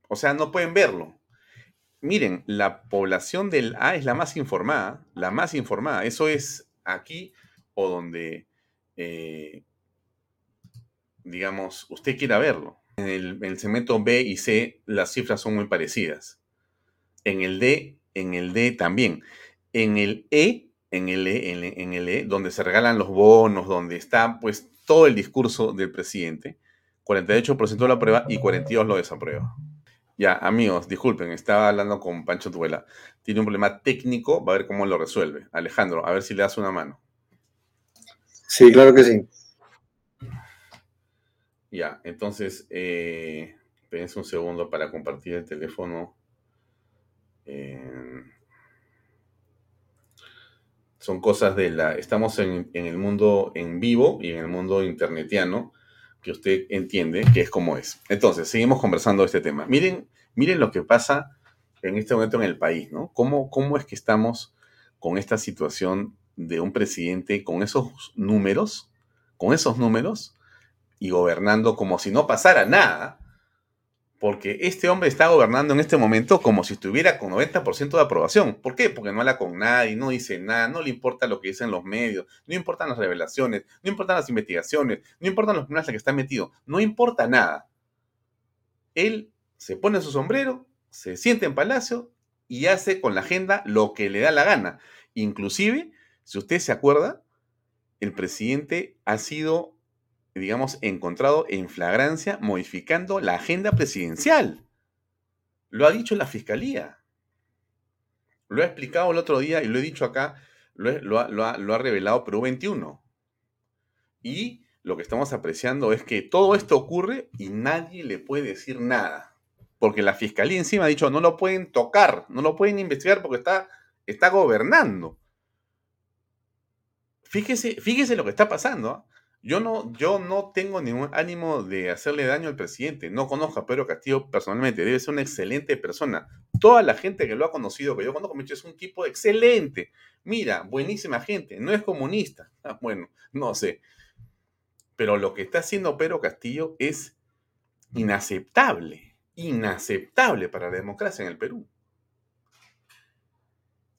O sea, no pueden verlo. Miren, la población del A es la más informada, la más informada. Eso es aquí o donde, eh, digamos, usted quiera verlo. En el, segmento B y C las cifras son muy parecidas. En el D, en el D también. En el E, en el E, en, el E, donde se regalan los bonos, donde está pues todo el discurso del presidente, 48% lo aprueba y 42% lo desaprueba. Ya, amigos, disculpen, estaba hablando con Pancho Tuela. Tiene un problema técnico, va a ver cómo lo resuelve. Alejandro, a ver si le das una mano. Sí, claro que sí. Ya, entonces, eh, un segundo para compartir el teléfono. Eh, son cosas de la... Estamos en, el mundo en vivo y en el mundo internetiano que usted entiende que es como es. Entonces, seguimos conversando de este tema. Miren, miren lo que pasa en este momento en el país, ¿no? ¿Cómo, cómo es que estamos con esta situación de un presidente con esos números, con esos números, y gobernando como si no pasara nada, porque este hombre está gobernando en este momento como si estuviera con 90% de aprobación. ¿Por qué? Porque no habla con nadie, no dice nada, no le importa lo que dicen los medios, no importan las revelaciones, no importan las investigaciones, no importan los primeros en que está metido, no importa nada. Él se pone su sombrero, se siente en palacio y hace con la agenda lo que le da la gana. Inclusive, si usted se acuerda, el presidente ha sido digamos, encontrado en flagrancia modificando la agenda presidencial. Lo ha dicho la fiscalía. Lo ha explicado el otro día y lo he dicho acá, lo, ha, revelado Perú 21. Y lo que estamos apreciando es que todo esto ocurre y nadie le puede decir nada. Porque la fiscalía encima ha dicho, no lo pueden tocar, no lo pueden investigar porque está, está gobernando. Fíjese, fíjese lo que está pasando. ¿ah? Yo no, yo no tengo ningún ánimo de hacerle daño al presidente. No conozco a Pedro Castillo personalmente. Debe ser una excelente persona. Toda la gente que lo ha conocido, que yo conozco, me es un tipo excelente. Mira, buenísima gente. No es comunista. Ah, bueno, no sé. Pero lo que está haciendo Pedro Castillo es inaceptable. Inaceptable para la democracia en el Perú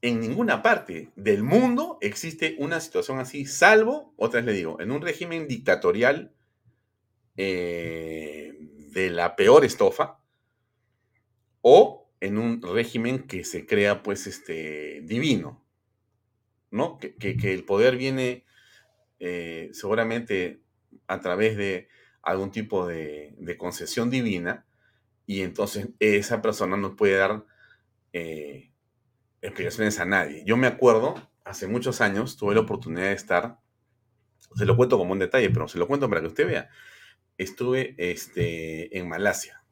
en ninguna parte del mundo existe una situación así, salvo, otra vez le digo, en un régimen dictatorial eh, de la peor estofa o en un régimen que se crea pues este divino, ¿no? Que, el poder viene eh, seguramente a través de algún tipo de, concesión divina y entonces esa persona nos puede dar eh, explicaciones a nadie. Yo me acuerdo, hace muchos años, tuve la oportunidad de estar, se lo cuento como un detalle, pero se lo cuento para que usted vea. Estuve este, en Malasia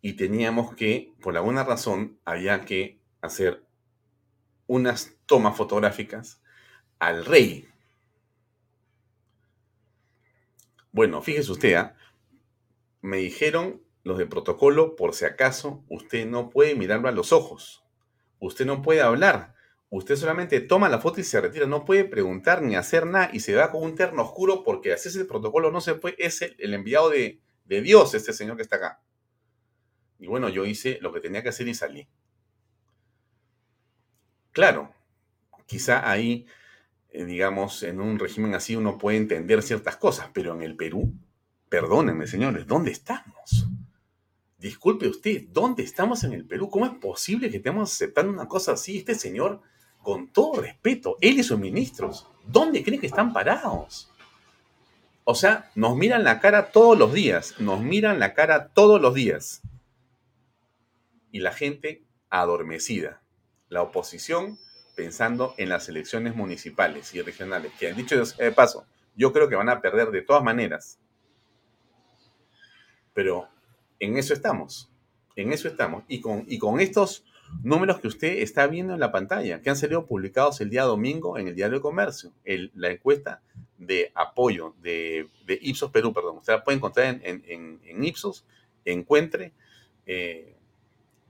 y teníamos que, por alguna razón, había que hacer unas tomas fotográficas al rey. Bueno, fíjese usted, ¿ah? me dijeron los de protocolo, por si acaso, usted no puede mirarlo a los ojos usted no puede hablar. Usted solamente toma la foto y se retira. No puede preguntar ni hacer nada y se va con un terno oscuro porque así es el protocolo. No se puede. Es el, enviado de, Dios, este señor que está acá. Y bueno, yo hice lo que tenía que hacer y salí. Claro, quizá ahí, eh, digamos, en un régimen así uno puede entender ciertas cosas, pero en el Perú, perdónenme señores, ¿dónde estamos? Disculpe usted, ¿dónde estamos en el Perú? ¿Cómo es posible que estemos aceptando una cosa así? Este señor, con todo respeto, él y sus ministros, ¿dónde creen que están parados? O sea, nos miran la cara todos los días, nos miran la cara todos los días. Y la gente adormecida. La oposición pensando en las elecciones municipales y regionales, que han dicho de paso, yo creo que van a perder de todas maneras. Pero en eso estamos. En eso estamos. Y con, y con estos números que usted está viendo en la pantalla, que han salido publicados el día domingo en el Diario de Comercio, la encuesta de apoyo de, Ipsos Perú, perdón. Usted la puede encontrar en, Ipsos, encuentre eh,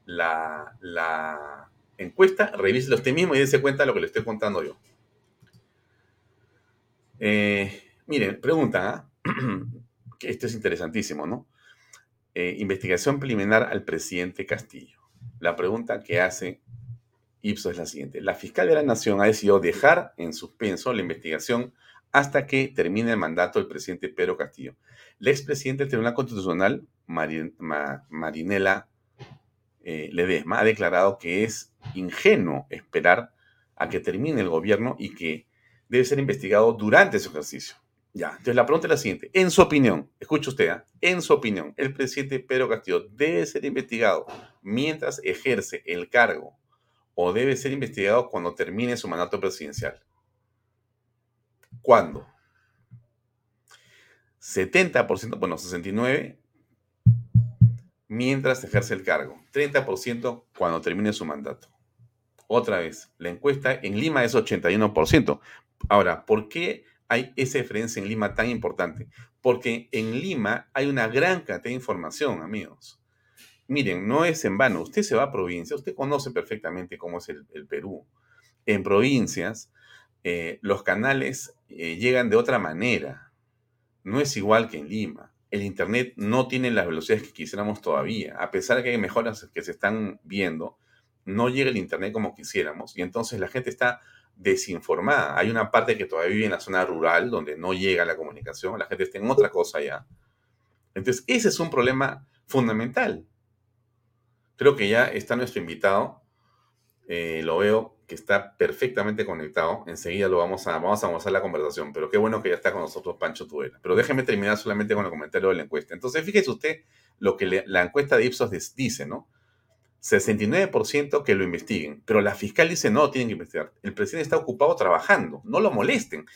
la, la, encuesta, revíselo usted mismo y dése cuenta de lo que le estoy contando yo. Eh, miren, pregunta, ¿ah? que esto es interesantísimo, ¿no? Eh, investigación preliminar al presidente Castillo. La pregunta que hace Ipsos es la siguiente. La fiscal de la Nación ha decidido dejar en suspenso la investigación hasta que termine el mandato del presidente Pedro Castillo. La expresidenta del Tribunal Constitucional, Marinela eh, Ledesma, ha declarado que es ingenuo esperar a que termine el gobierno y que debe ser investigado durante su ejercicio. Ya, entonces la pregunta es la siguiente. En su opinión, escuche usted, ¿ah? en su opinión, el presidente Pedro Castillo debe ser investigado mientras ejerce el cargo o debe ser investigado cuando termine su mandato presidencial. ¿Cuándo? 70%, bueno, 69% mientras ejerce el cargo, 30% cuando termine su mandato. Otra vez, la encuesta en Lima es 81%. Ahora, ¿por qué hay esa diferencia en Lima tan importante? Porque en Lima hay una gran cantidad de información, amigos. Miren, no es en vano. Usted se va a provincia, usted conoce perfectamente cómo es el, Perú. En provincias, eh, los canales eh, llegan de otra manera. No es igual que en Lima. El Internet no tiene las velocidades que quisiéramos todavía. A pesar de que hay mejoras que se están viendo, no llega el Internet como quisiéramos. Y entonces la gente está desinformada. Hay una parte que todavía vive en la zona rural donde no llega la comunicación, la gente está en otra cosa ya. Entonces, ese es un problema fundamental. Creo que ya está nuestro invitado. Eh, lo veo que está perfectamente conectado. Enseguida lo vamos a, vamos a avanzar la conversación, pero qué bueno que ya está con nosotros Pancho Tuela. Pero déjeme terminar solamente con el comentario de la encuesta. Entonces, fíjese usted lo que la encuesta de Ipsos dice, ¿no? 69% que lo investiguen, pero la fiscal dice no, tienen que investigar. El presidente está ocupado trabajando, no lo molesten.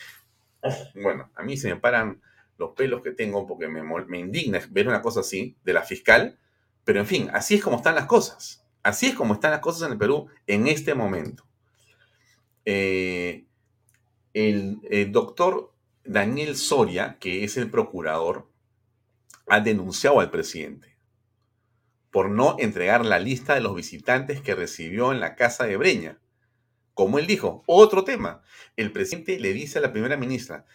Bueno, a mí se me paran los pelos que tengo porque me, me indigna ver una cosa así de la fiscal, pero en fin, así es como están las cosas. Así es como están las cosas en el Perú en este momento. Eh, el, doctor Daniel Soria, que es el procurador, ha denunciado al presidente por no entregar la lista de los visitantes que recibió en la casa de Breña. Como él dijo, otro tema. El presidente le dice a la primera ministra,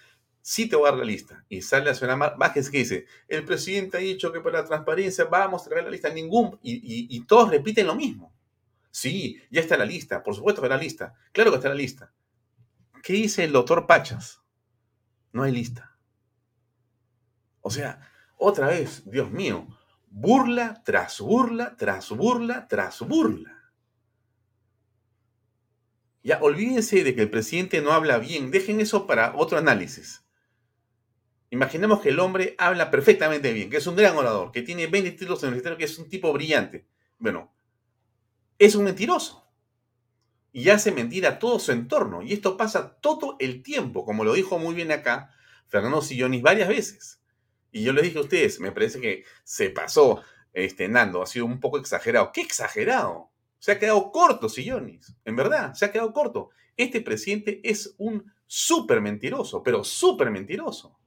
sí te voy a dar la lista. Y sale la señora Vázquez que dice, el presidente ha dicho que para la transparencia vamos a traer la lista. Ningún, y, y todos repiten lo mismo. Sí, ya está la lista, por supuesto que está la lista. Claro que está la lista. ¿Qué dice el doctor Pachas? No hay lista. O sea, otra vez, Dios mío, burla tras burla, tras burla, tras burla. Ya olvídense de que el presidente no habla bien, dejen eso para otro análisis. Imaginemos que el hombre habla perfectamente bien, que es un gran orador, que tiene 20 títulos universitarios, que es un tipo brillante. Bueno, es un mentiroso. Y hace mentir a todo su entorno. Y esto pasa todo el tiempo, como lo dijo muy bien acá Fernando Sillonis varias veces. Y yo les dije a ustedes, me parece que se pasó, este, Nando, ha sido un poco exagerado. ¿Qué exagerado? Se ha quedado corto Sillonis, en verdad, se ha quedado corto. Este presidente es un súper mentiroso, pero súper mentiroso.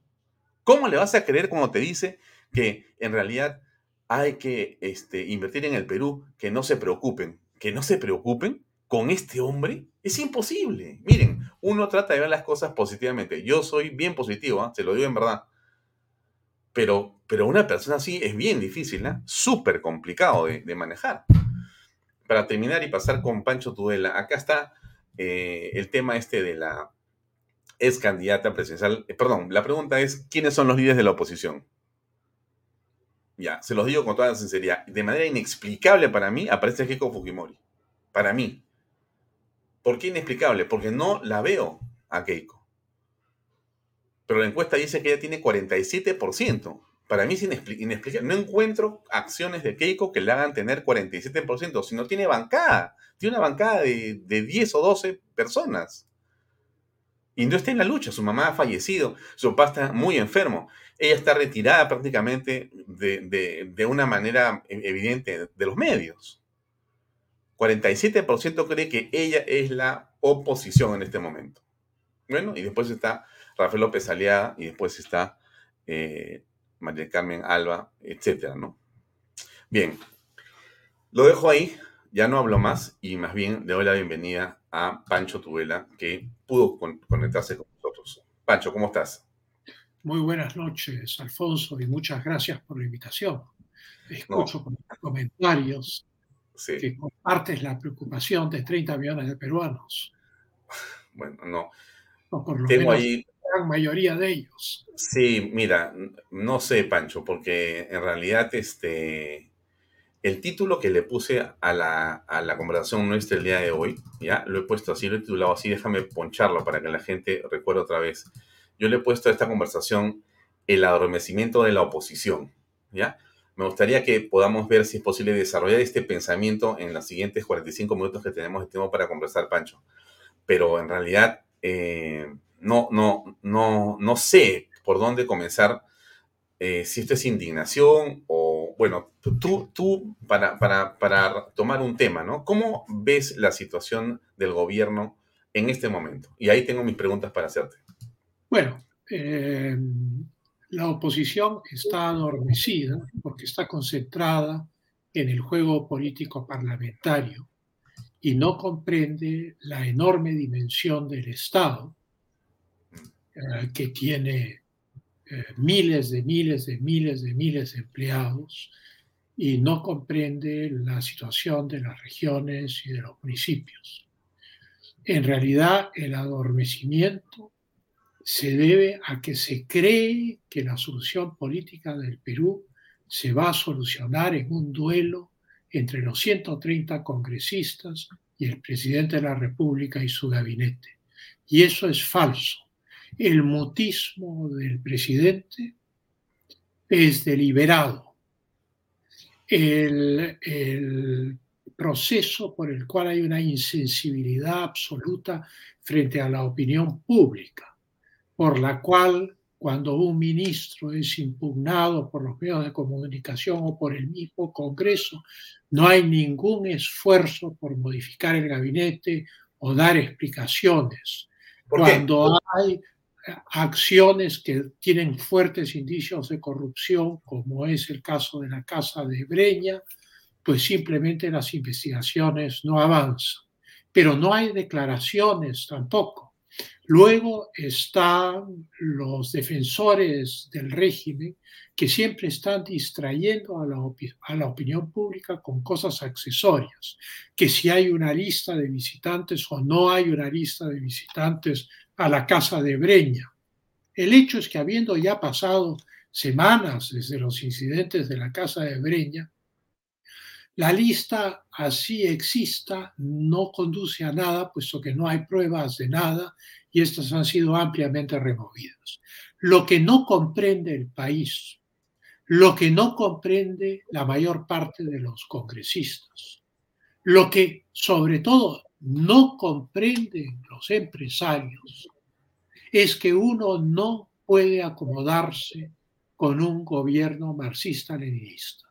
¿Cómo le vas a creer cuando te dice que en realidad hay que este, invertir en el Perú, que no se preocupen? ¿Que no se preocupen con este hombre? Es imposible. Miren, uno trata de ver las cosas positivamente. Yo soy bien positivo, ¿ah? se lo digo en verdad. Pero, pero una persona así es bien difícil, ¿no? súper complicado de, manejar para terminar y pasar con Pancho Tudela, acá está eh, el tema este de la ex candidata presidencial. Eh, perdón, la pregunta es, ¿quiénes son los líderes de la oposición? Ya, se los digo con toda sinceridad. De manera inexplicable para mí aparece Keiko Fujimori. Para mí. ¿Por qué inexplicable? Porque no la veo a Keiko. Pero la encuesta dice que ella tiene 47% para mí es inexplicable. No encuentro acciones de Keiko que le hagan tener 47%, sino tiene bancada. Tiene una bancada de, 10 o 12 personas. Y no está en la lucha. Su mamá ha fallecido, su papá está muy enfermo. Ella está retirada prácticamente de, una manera evidente de los medios. 47% cree que ella es la oposición en este momento. Bueno, y después está Rafael López Aliada y después está eh, María Carmen Alba, etcétera, ¿no? Bien, lo dejo ahí, ya no hablo más y más bien le doy la bienvenida a Pancho Tubela, que pudo conectarse con nosotros. Pancho, ¿cómo estás? Muy buenas noches, Alfonso, y muchas gracias por la invitación. Escucho con comentarios que compartes la preocupación de 30 millones de peruanos. Bueno, no. por lo Tengo ahí gran mayoría de ellos. Sí, mira, no sé, Pancho, porque en realidad este, el título que le puse a la, a la conversación nuestra el día de hoy, ya lo he puesto así, lo he titulado así, déjame poncharlo para que la gente recuerde otra vez. Yo le he puesto a esta conversación el adormecimiento de la oposición, ¿ya? Me gustaría que podamos ver si es posible desarrollar este pensamiento en los siguientes 45 minutos que tenemos de tiempo para conversar, Pancho. Pero en realidad, eh, no, no, no, no sé por dónde comenzar, eh, si esto es indignación o, bueno, tú, tú para, para, para, tomar un tema, ¿no? ¿Cómo ves la situación del gobierno en este momento? Y ahí tengo mis preguntas para hacerte. Bueno, eh, la oposición está adormecida porque está concentrada en el juego político parlamentario y no comprende la enorme dimensión del Estado eh, que tiene eh, miles de miles de miles de miles de empleados y no comprende la situación de las regiones y de los municipios. En realidad, el adormecimiento se debe a que se cree que la solución política del Perú se va a solucionar en un duelo entre los 130 congresistas y el presidente de la República y su gabinete. Y eso es falso el mutismo del presidente es deliberado. El, el, proceso por el cual hay una insensibilidad absoluta frente a la opinión pública, por la cual cuando un ministro es impugnado por los medios de comunicación o por el mismo Congreso, no hay ningún esfuerzo por modificar el gabinete o dar explicaciones. Cuando hay acciones que tienen fuertes indicios de corrupción, como es el caso de la Casa de Breña, pues simplemente las investigaciones no avanzan. Pero no hay declaraciones tampoco. Luego están los defensores del régimen que siempre están distrayendo a la, opinión pública con cosas accesorias, que si hay una lista de visitantes o no hay una lista de visitantes a la casa de Breña. El hecho es que habiendo ya pasado semanas desde los incidentes de la casa de Breña, la lista así exista no conduce a nada, puesto que no hay pruebas de nada y estas han sido ampliamente removidas. Lo que no comprende el país, lo que no comprende la mayor parte de los congresistas, lo que sobre todo no comprenden los empresarios es que uno no puede acomodarse con un gobierno marxista-leninista.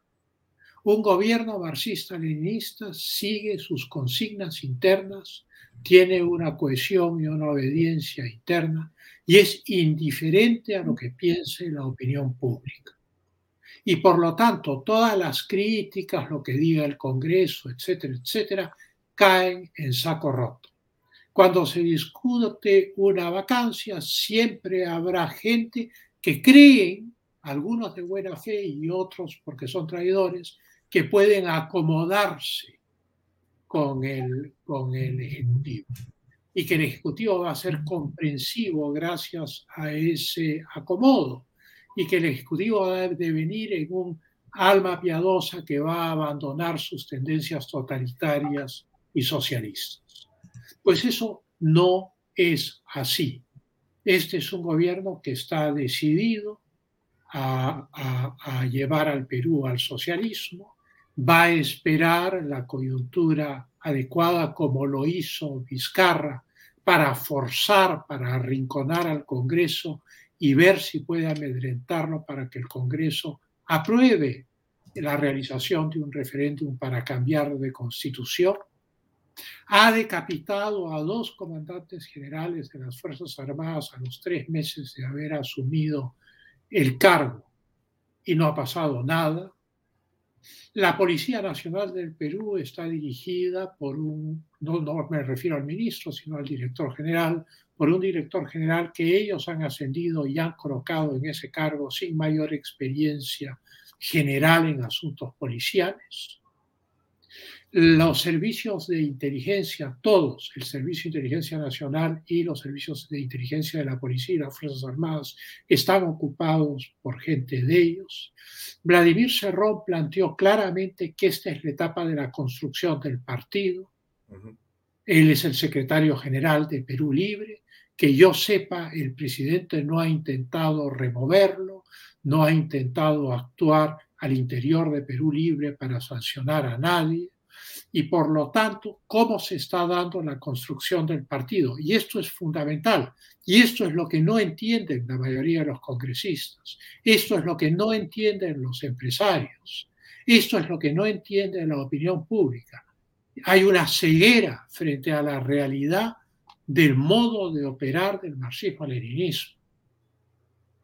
Un gobierno marxista-leninista sigue sus consignas internas, tiene una cohesión y una obediencia interna y es indiferente a lo que piense la opinión pública. Y por lo tanto, todas las críticas, lo que diga el Congreso, etcétera, etcétera, caen en saco roto. Cuando se discute una vacancia, siempre habrá gente que creen, algunos de buena fe y otros porque son traidores, que pueden acomodarse con el, con el Ejecutivo y que el Ejecutivo va a ser comprensivo gracias a ese acomodo y que el Ejecutivo va a devenir en un alma piadosa que va a abandonar sus tendencias totalitarias y socialistas. Pues eso no es así. Este es un gobierno que está decidido a, a, llevar al Perú al socialismo, va a esperar la coyuntura adecuada como lo hizo Vizcarra para forzar, para arrinconar al Congreso y ver si puede amedrentarlo para que el Congreso apruebe la realización de un referéndum para cambiar de constitución ha decapitado a dos comandantes generales de las Fuerzas Armadas a los tres meses de haber asumido el cargo y no ha pasado nada. La Policía Nacional del Perú está dirigida por un, no, me refiero al ministro, sino al director general, por un director general que ellos han ascendido y han colocado en ese cargo sin mayor experiencia general en asuntos policiales los servicios de inteligencia, todos, el Servicio de Inteligencia Nacional y los servicios de inteligencia de la Policía y las Fuerzas Armadas, están ocupados por gente de ellos. Vladimir Cerrón planteó claramente que esta es la etapa de la construcción del partido. Él es el secretario general de Perú Libre. Que yo sepa, el presidente no ha intentado removerlo, no ha intentado actuar al interior de Perú Libre para sancionar a nadie y por lo tanto cómo se está dando la construcción del partido. Y esto es fundamental. Y esto es lo que no entienden la mayoría de los congresistas. Esto es lo que no entienden los empresarios. Esto es lo que no entiende la opinión pública. Hay una ceguera frente a la realidad del modo de operar del marxismo-leninismo.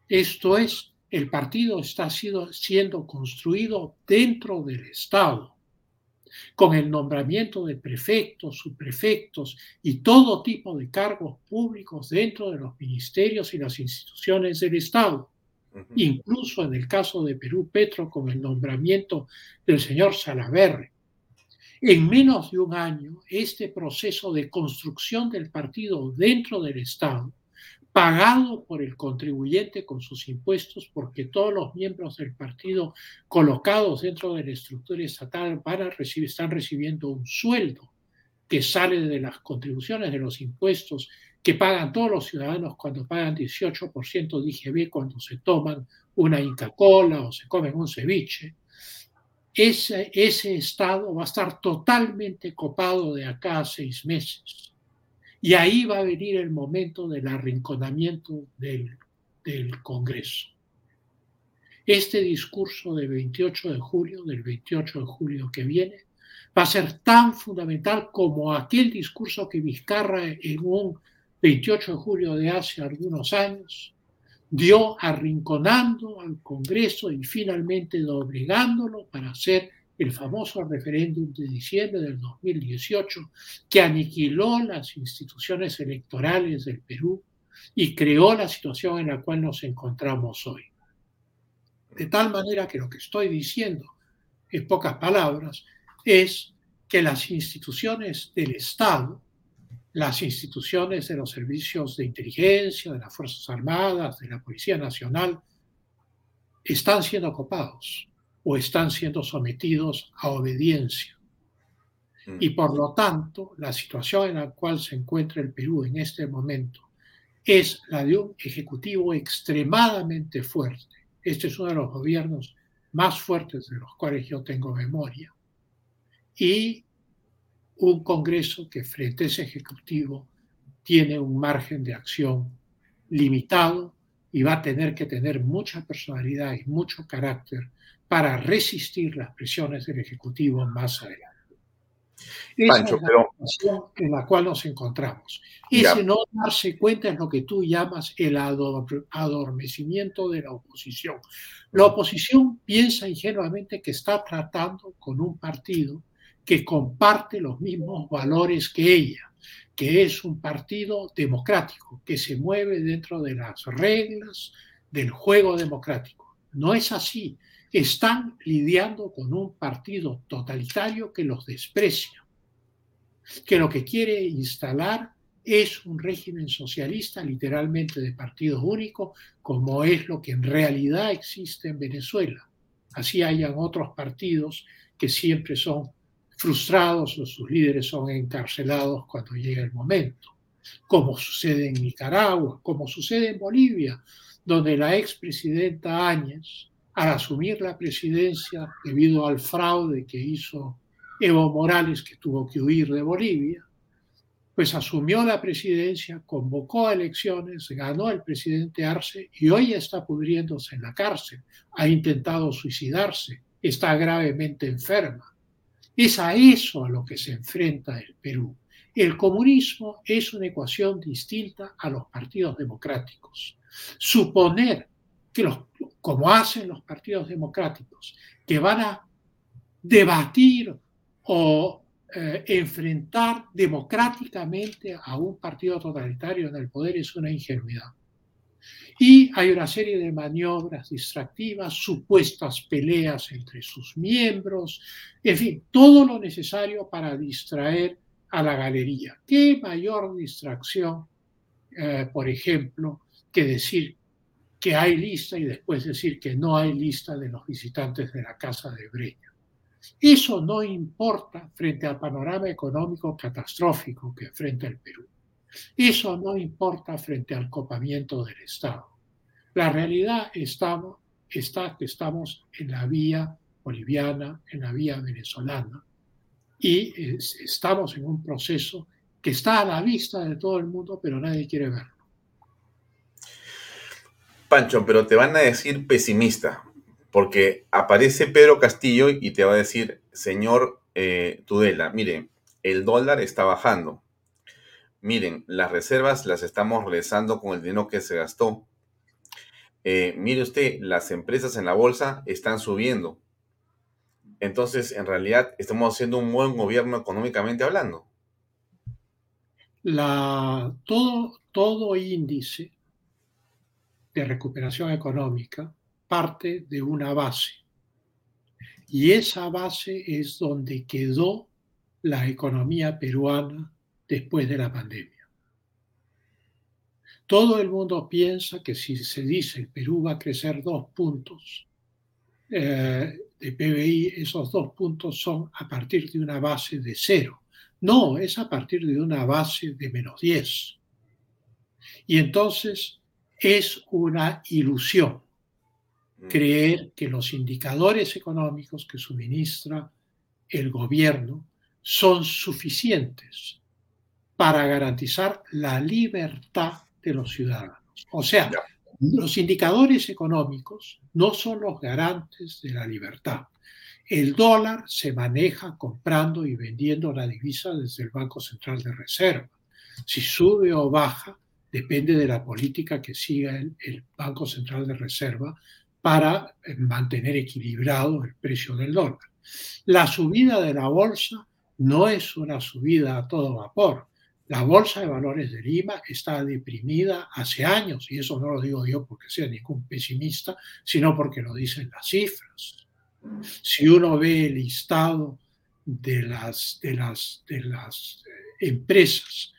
Esto es, el partido está siendo construido dentro del Estado con el nombramiento de prefectos, subprefectos y todo tipo de cargos públicos dentro de los ministerios y las instituciones del Estado. Incluso en el caso de Perú Petro, con el nombramiento del señor Salaverre. En menos de un año, este proceso de construcción del partido dentro del Estado pagado por el contribuyente con sus impuestos, porque todos los miembros del partido colocados dentro de la estructura estatal van a recibir, están recibiendo un sueldo que sale de las contribuciones de los impuestos que pagan todos los ciudadanos cuando pagan 18% de IGB cuando se toman una Inca Cola o se comen un ceviche. Ese, ese estado va a estar totalmente copado de acá a seis meses y ahí va a venir el momento del arrinconamiento del, Congreso. Este discurso del 28 de julio, del 28 de julio que viene, va a ser tan fundamental como aquel discurso que Vizcarra en un 28 de julio de hace algunos años, dio arrinconando al Congreso y finalmente doblegándolo para hacer el famoso referéndum de diciembre del 2018 que aniquiló las instituciones electorales del Perú y creó la situación en la cual nos encontramos hoy. De tal manera que lo que estoy diciendo, en pocas palabras, es que las instituciones del Estado, las instituciones de los servicios de inteligencia, de las Fuerzas Armadas, de la Policía Nacional, están siendo copados o están siendo sometidos a obediencia. Mm. Y por lo tanto, la situación en la cual se encuentra el Perú en este momento es la de un ejecutivo extremadamente fuerte. Este es uno de los gobiernos más fuertes de los cuales yo tengo memoria. Y un Congreso que frente a ese Ejecutivo tiene un margen de acción limitado y va a tener que tener mucha personalidad y mucho carácter para resistir las presiones del Ejecutivo más adelante. Esa es la situación en la cual nos encontramos. Ese no darse cuenta es lo que tú llamas el adormecimiento de la oposición. La oposición piensa ingenuamente que está tratando con un partido que comparte los mismos valores que ella, que es un partido democrático, que se mueve dentro de las reglas del juego democrático. No es así. Están lidiando con un partido totalitario que los desprecia, que lo que quiere instalar es un régimen socialista, literalmente de partido único, como es lo que en realidad existe en Venezuela. Así hayan otros partidos que siempre son frustrados o sus líderes son encarcelados cuando llega el momento, como sucede en Nicaragua, como sucede en Bolivia, donde la expresidenta Áñez, al asumir la presidencia debido al fraude que hizo Evo Morales, que tuvo que huir de Bolivia, pues asumió la presidencia, convocó elecciones, ganó el presidente Arce y hoy está pudriéndose en la cárcel, ha intentado suicidarse, está gravemente enferma. Es a eso a lo que se enfrenta el Perú. El comunismo es una ecuación distinta a los partidos democráticos. Suponer que, los, como hacen los partidos democráticos, que van a debatir o eh, enfrentar democráticamente a un partido totalitario en el poder es una ingenuidad. Y hay una serie de maniobras distractivas, supuestas peleas entre sus miembros, en fin, todo lo necesario para distraer a la galería. ¿Qué mayor distracción, eh, por ejemplo, que decir que hay lista y después decir que no hay lista de los visitantes de la Casa de Breña? Eso no importa frente al panorama económico catastrófico que enfrenta el Perú. Eso no importa frente al copamiento del Estado. La realidad está, está que estamos en la vía boliviana, en la vía venezolana, y estamos en un proceso que está a la vista de todo el mundo, pero nadie quiere verlo. Pancho, pero te van a decir pesimista, porque aparece Pedro Castillo y te va a decir, señor eh, Tudela, mire, el dólar está bajando, miren, las reservas las estamos realizando con el dinero que se gastó. Eh, mire usted, las empresas en la bolsa están subiendo. Entonces, en realidad, estamos haciendo un buen gobierno económicamente hablando. La, todo, todo índice de recuperación económica parte de una base. Y esa base es donde quedó la economía peruana después de la pandemia. Todo el mundo piensa que si se dice el Perú va a crecer dos puntos eh, de PBI, esos dos puntos son a partir de una base de cero. No, es a partir de una base de menos 10. Y entonces es una ilusión mm. creer que los indicadores económicos que suministra el gobierno son suficientes para garantizar la libertad de los ciudadanos. O sea, los indicadores económicos no son los garantes de la libertad. El dólar se maneja comprando y vendiendo la divisa desde el Banco Central de Reserva. Si sube o baja depende de la política que siga el, Banco Central de Reserva para eh, mantener equilibrado el precio del dólar. La subida de la bolsa no es una subida a todo vapor. La bolsa de valores de Lima está deprimida hace años, y eso no lo digo yo porque sea ningún pesimista, sino porque lo dicen las cifras. Si uno ve el listado de las, de las, de las eh, empresas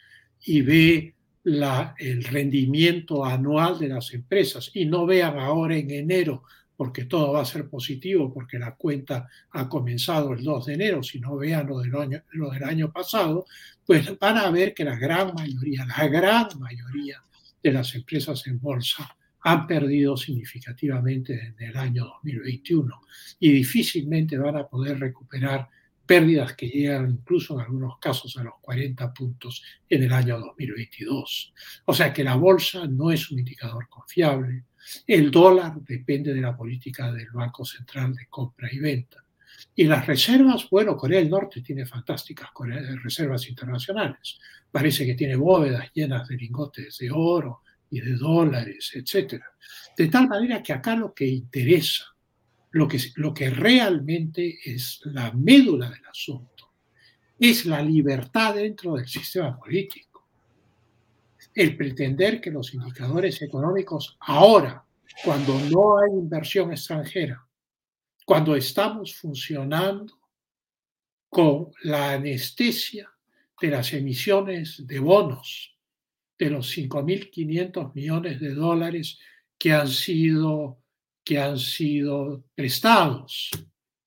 y ve la, el rendimiento anual de las empresas. Y no vean ahora en enero porque todo va a ser positivo, porque la cuenta ha comenzado el 2 de enero, si no vean lo del año, lo del año pasado, pues van a ver que la gran mayoría, la gran mayoría de las empresas en bolsa han perdido significativamente en el año 2021 y difícilmente van a poder recuperar pérdidas que llegan incluso en algunos casos a los 40 puntos en el año 2022. O sea que la bolsa no es un indicador confiable, el dólar depende de la política del Banco Central de compra y venta. Y las reservas, bueno, Corea del Norte tiene fantásticas reservas internacionales. Parece que tiene bóvedas llenas de lingotes de oro y de dólares, etc. De tal manera que acá lo que interesa, lo que, lo que realmente es la médula del asunto, es la libertad dentro del sistema político. El pretender que los indicadores económicos ahora, cuando no hay inversión extranjera, cuando estamos funcionando con la anestesia de las emisiones de bonos, de los 5.500 millones de dólares que han sido, que han sido prestados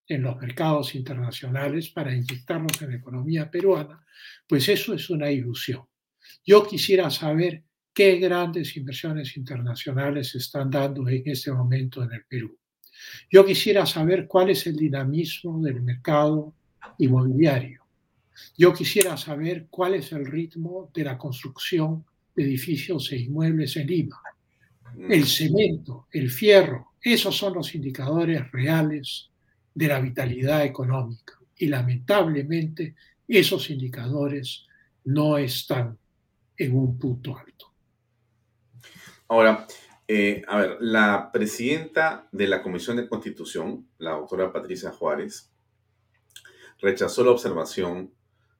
en los mercados internacionales para inyectarlos en la economía peruana, pues eso es una ilusión. Yo quisiera saber qué grandes inversiones internacionales se están dando en este momento en el Perú. Yo quisiera saber cuál es el dinamismo del mercado inmobiliario. Yo quisiera saber cuál es el ritmo de la construcción de edificios e inmuebles en Lima. El cemento, el fierro, esos son los indicadores reales de la vitalidad económica. Y lamentablemente esos indicadores no están en un punto alto. Ahora, eh, a ver, la presidenta de la Comisión de Constitución, la doctora Patricia Juárez, rechazó la observación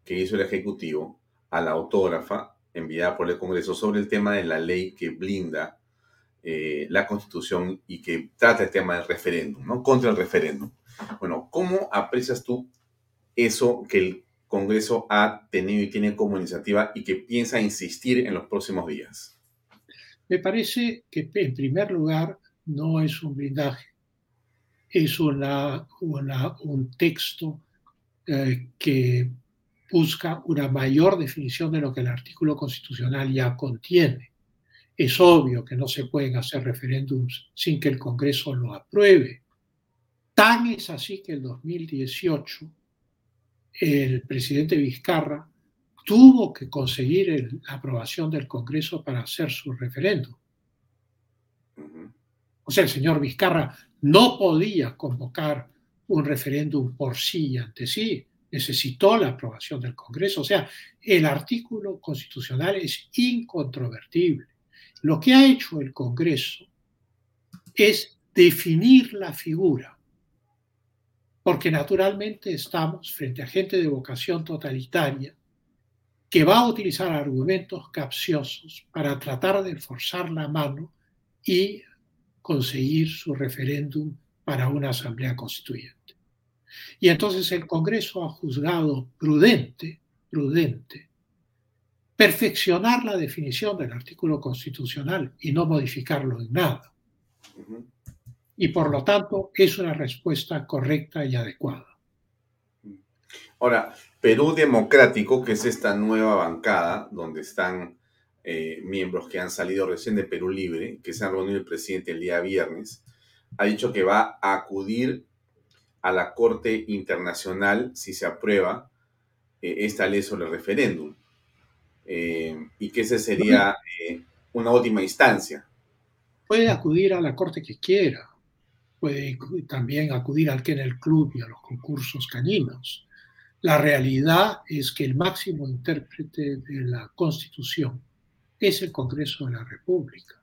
que hizo el Ejecutivo a la autógrafa enviada por el Congreso sobre el tema de la ley que blinda eh, la Constitución y que trata el tema del referéndum, ¿no? Contra el referéndum. Bueno, ¿cómo aprecias tú eso que el Congreso ha tenido y tiene como iniciativa y que piensa insistir en los próximos días? Me parece que en primer lugar no es un blindaje, es una, un texto eh, que busca una mayor definición de lo que el artículo constitucional ya contiene. Es obvio que no se pueden hacer referéndums sin que el Congreso lo apruebe. Tan es así que el 2018 el presidente Vizcarra tuvo que conseguir la aprobación del Congreso para hacer su referéndum. O sea, el señor Vizcarra no podía convocar un referéndum por sí y ante sí, necesitó la aprobación del Congreso. O sea, el artículo constitucional es incontrovertible. Lo que ha hecho el Congreso es definir la figura porque naturalmente estamos frente a gente de vocación totalitaria que va a utilizar argumentos capciosos para tratar de forzar la mano y conseguir su referéndum para una asamblea constituyente. Y entonces el Congreso ha juzgado prudente, prudente, perfeccionar la definición del artículo constitucional y no modificarlo en nada y por lo tanto es una respuesta correcta y adecuada. Ahora, Perú Democrático, que es esta nueva bancada donde están eh, miembros que han salido recién de Perú Libre, que se han reunido el presidente el día viernes, ha dicho que va a acudir a la Corte Internacional si se aprueba eh, esta ley sobre el referéndum. Eh, y que esa sería una última instancia. Puede acudir a la Corte que quiera puede también acudir al Kennel Club y a los concursos caninos. La realidad es que el máximo intérprete de la Constitución es el Congreso de la República.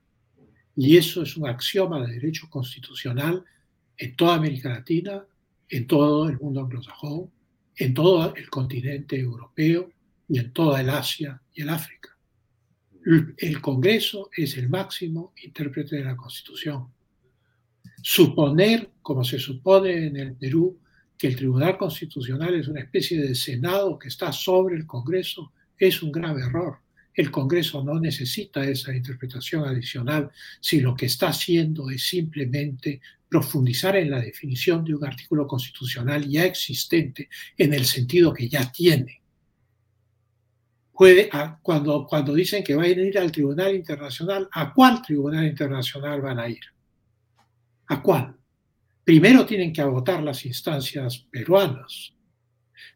Y eso es un axioma de derecho constitucional en toda América Latina, en todo el mundo anglosajón, en todo el continente europeo y en toda el Asia y el África. El Congreso es el máximo intérprete de la Constitución. Suponer, como se supone en el Perú, que el Tribunal Constitucional es una especie de Senado que está sobre el Congreso es un grave error. El Congreso no necesita esa interpretación adicional si lo que está haciendo es simplemente profundizar en la definición de un artículo constitucional ya existente en el sentido que ya tiene puede, cuando, cuando dicen que van a ir al Tribunal Internacional, ¿a cuál Tribunal Internacional van a ir? ¿A cuál? Primero tienen que agotar las instancias peruanas,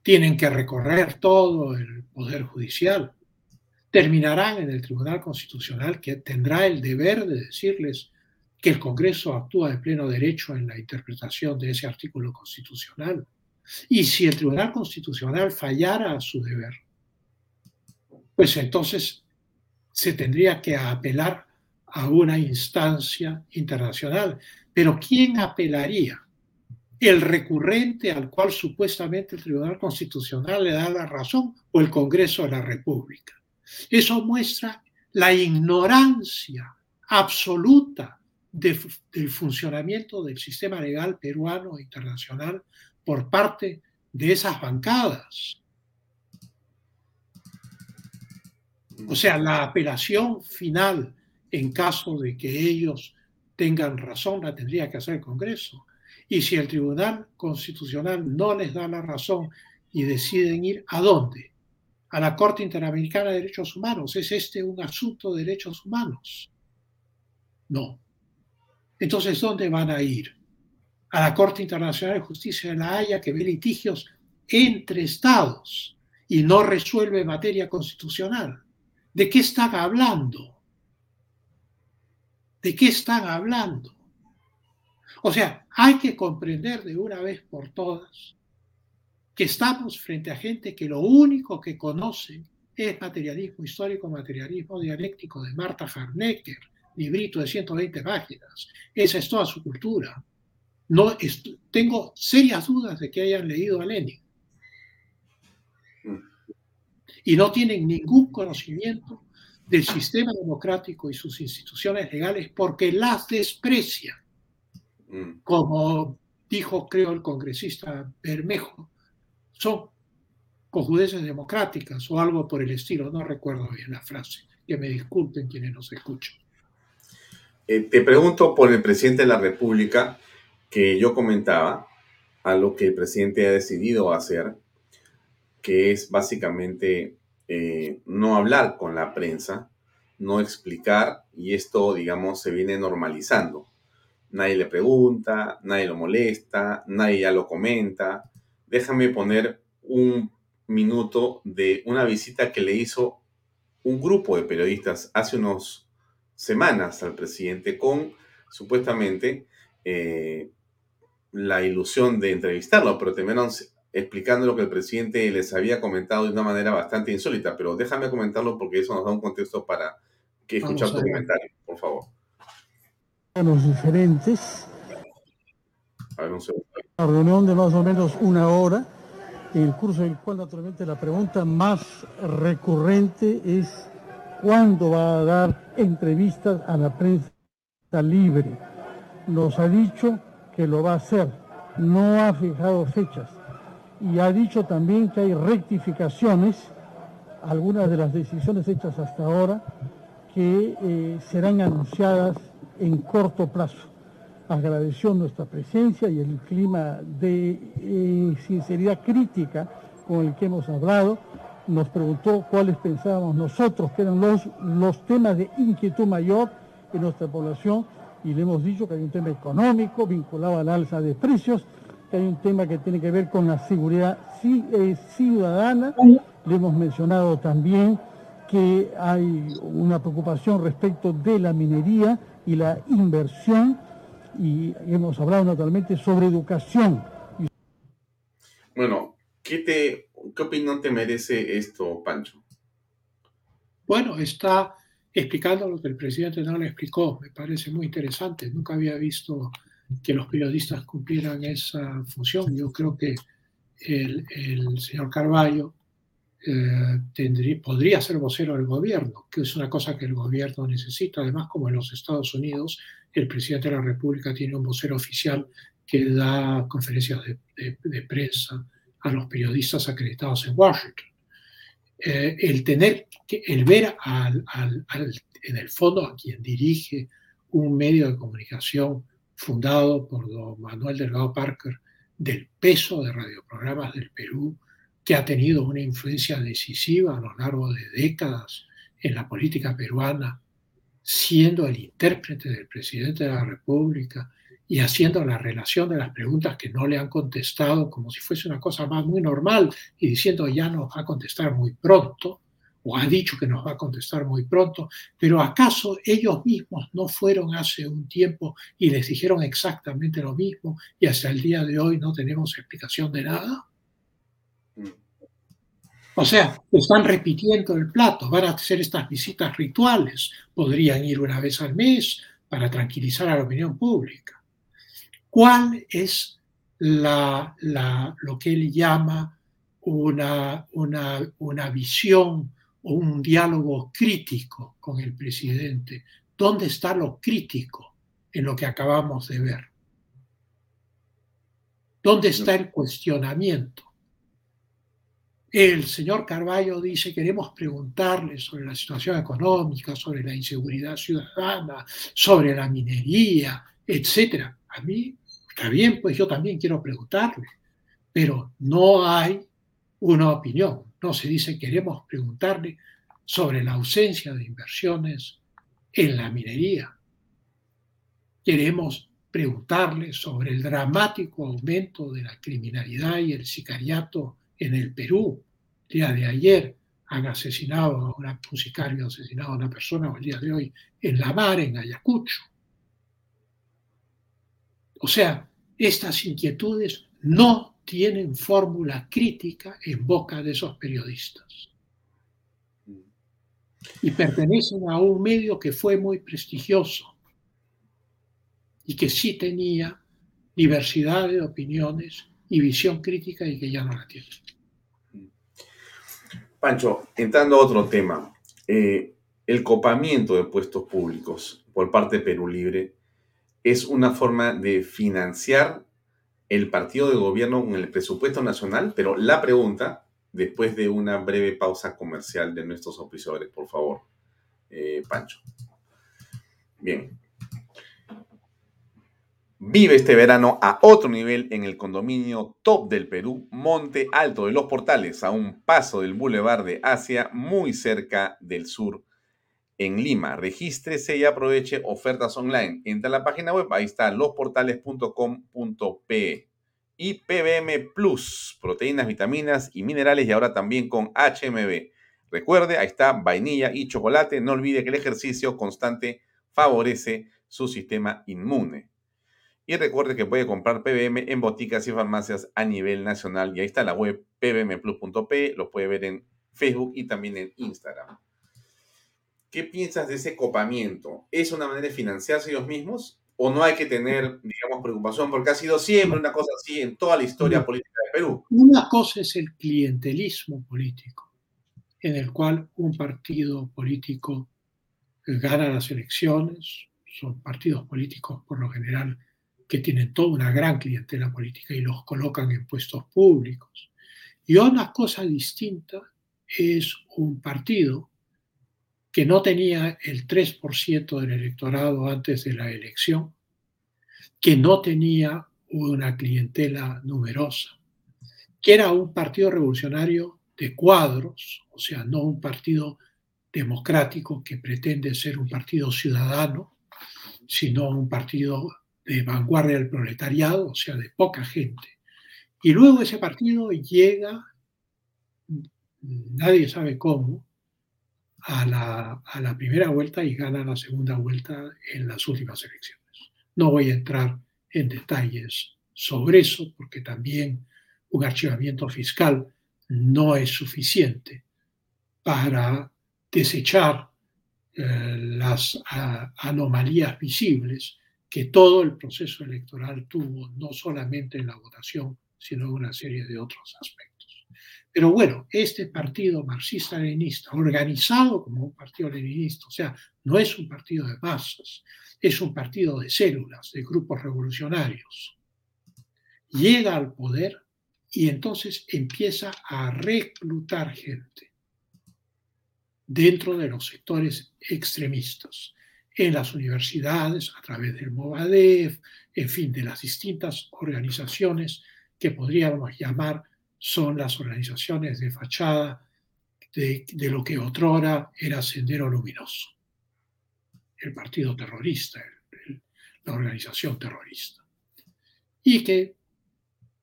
tienen que recorrer todo el Poder Judicial, terminarán en el Tribunal Constitucional que tendrá el deber de decirles que el Congreso actúa de pleno derecho en la interpretación de ese artículo constitucional. Y si el Tribunal Constitucional fallara a su deber, pues entonces se tendría que apelar a una instancia internacional. Pero ¿quién apelaría? ¿El recurrente al cual supuestamente el Tribunal Constitucional le da la razón o el Congreso de la República? Eso muestra la ignorancia absoluta del funcionamiento del sistema legal peruano e internacional por parte de esas bancadas. O sea, la apelación final en caso de que ellos tengan razón la tendría que hacer el Congreso. Y si el Tribunal Constitucional no les da la razón y deciden ir a dónde? A la Corte Interamericana de Derechos Humanos. ¿Es este un asunto de derechos humanos? No. Entonces, ¿dónde van a ir? A la Corte Internacional de Justicia de la Haya que ve litigios entre estados y no resuelve materia constitucional. ¿De qué están hablando? ¿De qué están hablando? O sea, hay que comprender de una vez por todas que estamos frente a gente que lo único que conoce es materialismo histórico, materialismo dialéctico de Marta Harnecker, librito de 120 páginas. Esa es toda su cultura. No, tengo serias dudas de que hayan leído a Lenin y no tienen ningún conocimiento del sistema democrático y sus instituciones legales porque las desprecian. Mm. Como dijo, creo, el congresista Bermejo, son cojudeces democráticas o algo por el estilo, no recuerdo bien la frase, que me disculpen quienes nos escuchan. Eh, te pregunto por el presidente de la República que yo comentaba, a lo que el presidente ha decidido hacer, que es básicamente eh, no hablar con la prensa, no explicar, y esto, digamos, se viene normalizando. Nadie le pregunta, nadie lo molesta, nadie ya lo comenta. Déjame poner un minuto de una visita que le hizo un grupo de periodistas hace unas semanas al presidente con supuestamente eh, la ilusión de entrevistarlo, pero terminaron explicando lo que el presidente les había comentado de una manera bastante insólita, pero déjame comentarlo porque eso nos da un contexto para que escuchar tu comentario, por favor. Los diferentes. A ver, un segundo. Una reunión de más o menos una hora, en el curso del cual naturalmente la pregunta más recurrente es cuándo va a dar entrevistas a la prensa libre. Nos ha dicho que lo va a hacer, no ha fijado fechas y ha dicho también que hay rectificaciones, algunas de las decisiones hechas hasta ahora, que eh, serán anunciadas en corto plazo. Agradeció nuestra presencia y el clima de eh, sinceridad crítica con el que hemos hablado. Nos preguntó cuáles pensábamos nosotros que eran los, los temas de inquietud mayor en nuestra población y le hemos dicho que hay un tema económico vinculado al alza de precios, hay un tema que tiene que ver con la seguridad eh, ciudadana. Le hemos mencionado también que hay una preocupación respecto de la minería y la inversión y hemos hablado naturalmente sobre educación. Bueno, ¿Qué, te, ¿Qué opinión te merece esto, Pancho? Bueno, está explicando lo que el presidente no le explicó. Me parece muy interesante. Nunca había visto que los periodistas cumplieran esa función. Yo creo que el, señor Carballo eh, tendría, podría ser vocero del gobierno, que es una cosa que el gobierno necesita. Además, como en los Estados Unidos, el presidente de la República tiene un vocero oficial que da conferencias de, prensa a los periodistas acreditados en Washington. Eh, el tener que, el ver al, en el fondo a quien dirige un medio de comunicación fundado por don Manuel Delgado Parker del peso de radioprogramas del Perú, que ha tenido una influencia decisiva a lo largo de décadas en la política peruana, siendo el intérprete del presidente de la República y haciendo la relación de las preguntas que no le han contestado como si fuese una cosa más muy normal y diciendo ya nos va a contestar muy pronto, o ha dicho que nos va a contestar muy pronto, pero ¿acaso ellos mismos no fueron hace un tiempo y les dijeron exactamente lo mismo y hasta el día de hoy no tenemos explicación de nada? O sea, están repitiendo el plato, van a hacer estas visitas rituales, podrían ir una vez al mes para tranquilizar a la opinión pública. ¿Cuál es la, lo que él llama una, una, una visión o un diálogo crítico con el presidente. ¿Dónde está lo crítico en lo que acabamos de ver? ¿Dónde está el cuestionamiento? El señor Carballo dice, queremos preguntarle sobre la situación económica, sobre la inseguridad ciudadana, sobre la minería, etc. A mí, está bien, pues yo también quiero preguntarle, pero no hay una opinión. No, se dice queremos preguntarle sobre la ausencia de inversiones en la minería. Queremos preguntarle sobre el dramático aumento de la criminalidad y el sicariato en el Perú. El día de ayer han asesinado a una, un sicario asesinado a una persona, o el día de hoy en La Mar, en Ayacucho. O sea, estas inquietudes no tienen fórmula crítica en boca de esos periodistas. Y pertenecen a un medio que fue muy prestigioso y que sí tenía diversidad de opiniones y visión crítica y que ya no la tiene. Pancho, entrando a otro tema, eh, el copamiento de puestos públicos por parte de Perú Libre es una forma de financiar el partido de gobierno con el presupuesto nacional, pero la pregunta, después de una breve pausa comercial de nuestros oficiadores, por favor, eh, Pancho. Bien. Vive este verano a otro nivel en el condominio top del Perú, Monte Alto de los Portales, a un paso del Boulevard de Asia, muy cerca del sur, en Lima. Regístrese y aproveche ofertas online. Entra a la página web, ahí está losportales.com.pe. Y PBM Plus, proteínas, vitaminas y minerales y ahora también con HMB. Recuerde, ahí está vainilla y chocolate. No olvide que el ejercicio constante favorece su sistema inmune. Y recuerde que puede comprar PBM en boticas y farmacias a nivel nacional. Y ahí está la web pbmplus.p. Lo puede ver en Facebook y también en Instagram. ¿Qué piensas de ese copamiento? ¿Es una manera de financiarse ellos mismos? ¿O no hay que tener, digamos, preocupación? Porque ha sido siempre una cosa así en toda la historia política de Perú. Una cosa es el clientelismo político, en el cual un partido político gana las elecciones, son partidos políticos por lo general que tienen toda una gran clientela política y los colocan en puestos públicos. Y una cosa distinta es un partido que no tenía el 3% del electorado antes de la elección, que no tenía una clientela numerosa, que era un partido revolucionario de cuadros, o sea, no un partido democrático que pretende ser un partido ciudadano, sino un partido de vanguardia del proletariado, o sea, de poca gente. Y luego ese partido llega, nadie sabe cómo, a la, a la primera vuelta y gana la segunda vuelta en las últimas elecciones. No voy a entrar en detalles sobre eso porque también un archivamiento fiscal no es suficiente para desechar eh, las anomalías visibles que todo el proceso electoral tuvo, no solamente en la votación, sino en una serie de otros aspectos. Pero bueno, este partido marxista-leninista, organizado como un partido leninista, o sea, no es un partido de masas, es un partido de células, de grupos revolucionarios, llega al poder y entonces empieza a reclutar gente dentro de los sectores extremistas, en las universidades, a través del Movadef, en fin, de las distintas organizaciones que podríamos llamar son las organizaciones de fachada de, lo que otrora era Sendero Luminoso, el partido terrorista, la organización terrorista, y que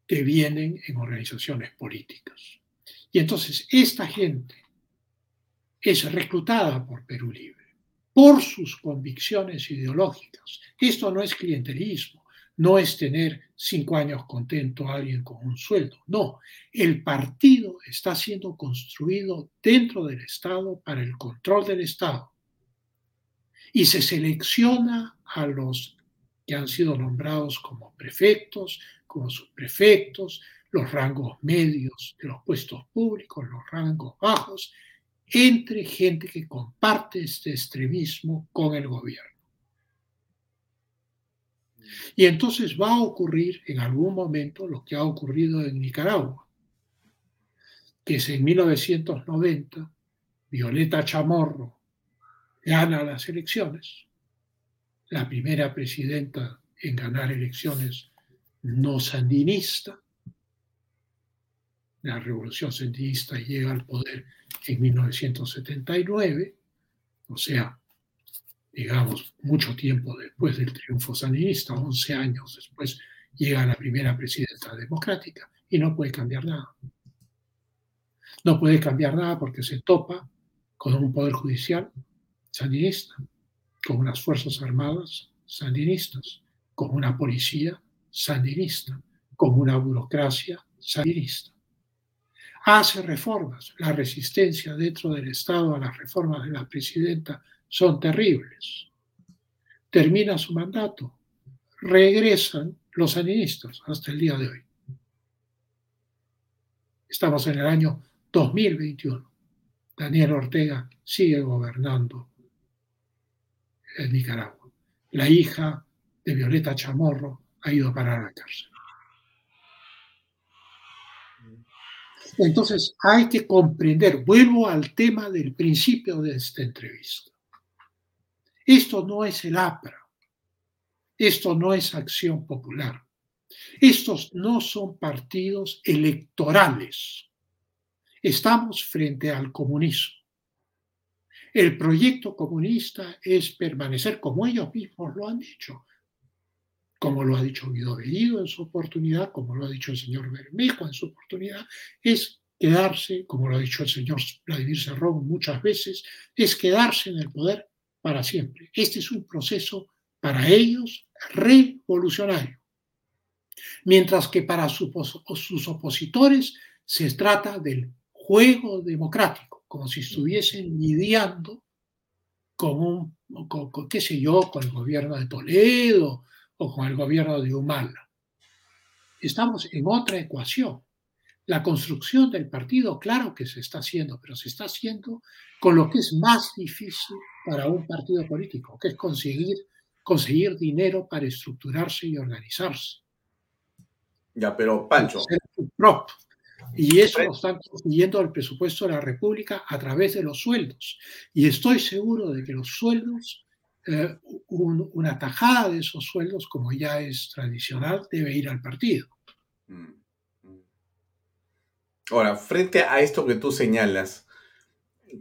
vienen en organizaciones políticas. Y entonces esta gente es reclutada por Perú Libre, por sus convicciones ideológicas. Esto no es clientelismo, no es tener cinco años contento a alguien con un sueldo, no. El partido está siendo construido dentro del Estado para el control del Estado. Y se selecciona a los que han sido nombrados como prefectos, como subprefectos, los rangos medios de los puestos públicos, los rangos bajos, entre gente que comparte este extremismo con el gobierno. Y entonces va a ocurrir en algún momento lo que ha ocurrido en Nicaragua, que es en 1990, Violeta Chamorro gana las elecciones, la primera presidenta en ganar elecciones no sandinista. La revolución sandinista llega al poder en 1979, o sea, digamos, mucho tiempo después del triunfo sandinista, 11 años después, llega la primera presidenta democrática y no puede cambiar nada. No puede cambiar nada porque se topa con un poder judicial sandinista, con unas fuerzas armadas sandinistas, con una policía sandinista, con una burocracia sandinista. Hace reformas. La resistencia dentro del Estado a las reformas de la presidenta son terribles. Termina su mandato. Regresan los sandinistas hasta el día de hoy. Estamos en el año 2021. Daniel Ortega sigue gobernando en Nicaragua. La hija de Violeta Chamorro ha ido a parar a la cárcel. Entonces hay que comprender, vuelvo al tema del principio de esta entrevista. Esto no es el APRA, esto no es acción popular, estos no son partidos electorales. Estamos frente al comunismo. El proyecto comunista es permanecer como ellos mismos lo han dicho, como lo ha dicho Guido Bellido en su oportunidad, como lo ha dicho el señor Bermejo en su oportunidad, es quedarse, como lo ha dicho el señor Vladimir Serrón muchas veces, es quedarse en el poder para siempre. Este es un proceso para ellos revolucionario. Mientras que para sus opositores se trata del juego democrático, como si estuviesen lidiando con un, con, qué sé yo, con el gobierno de Toledo o con el gobierno de Humala. Estamos en otra ecuación. La construcción del partido, claro que se está haciendo, pero se está haciendo con lo que es más difícil para un partido político, que es conseguir, conseguir dinero para estructurarse y organizarse. Ya, pero Pancho. Y eso lo están consiguiendo el presupuesto de la República a través de los sueldos. Y estoy seguro de que los sueldos eh, una tajada de esos sueldos, como ya es tradicional, debe ir al partido. Mm, mm. Ahora, frente a esto que tú señalas,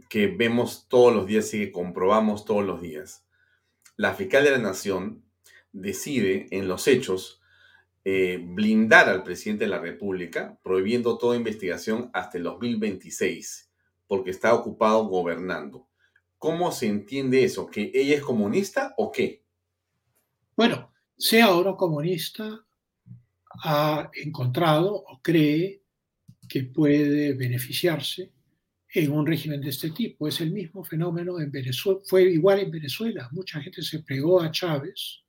que vemos todos los días y que comprobamos todos los días, la fiscal de la Nación decide en los hechos eh, blindar al presidente de la República, prohibiendo toda investigación hasta el 2026, porque está ocupado gobernando. ¿Cómo se entiende eso? ¿Que ella es comunista o qué? Bueno, sea o no comunista, ha encontrado o cree que puede beneficiarse en un régimen de este tipo. Es el mismo fenómeno en Venezuela, fue igual en Venezuela. Mucha gente se pegó a Chávez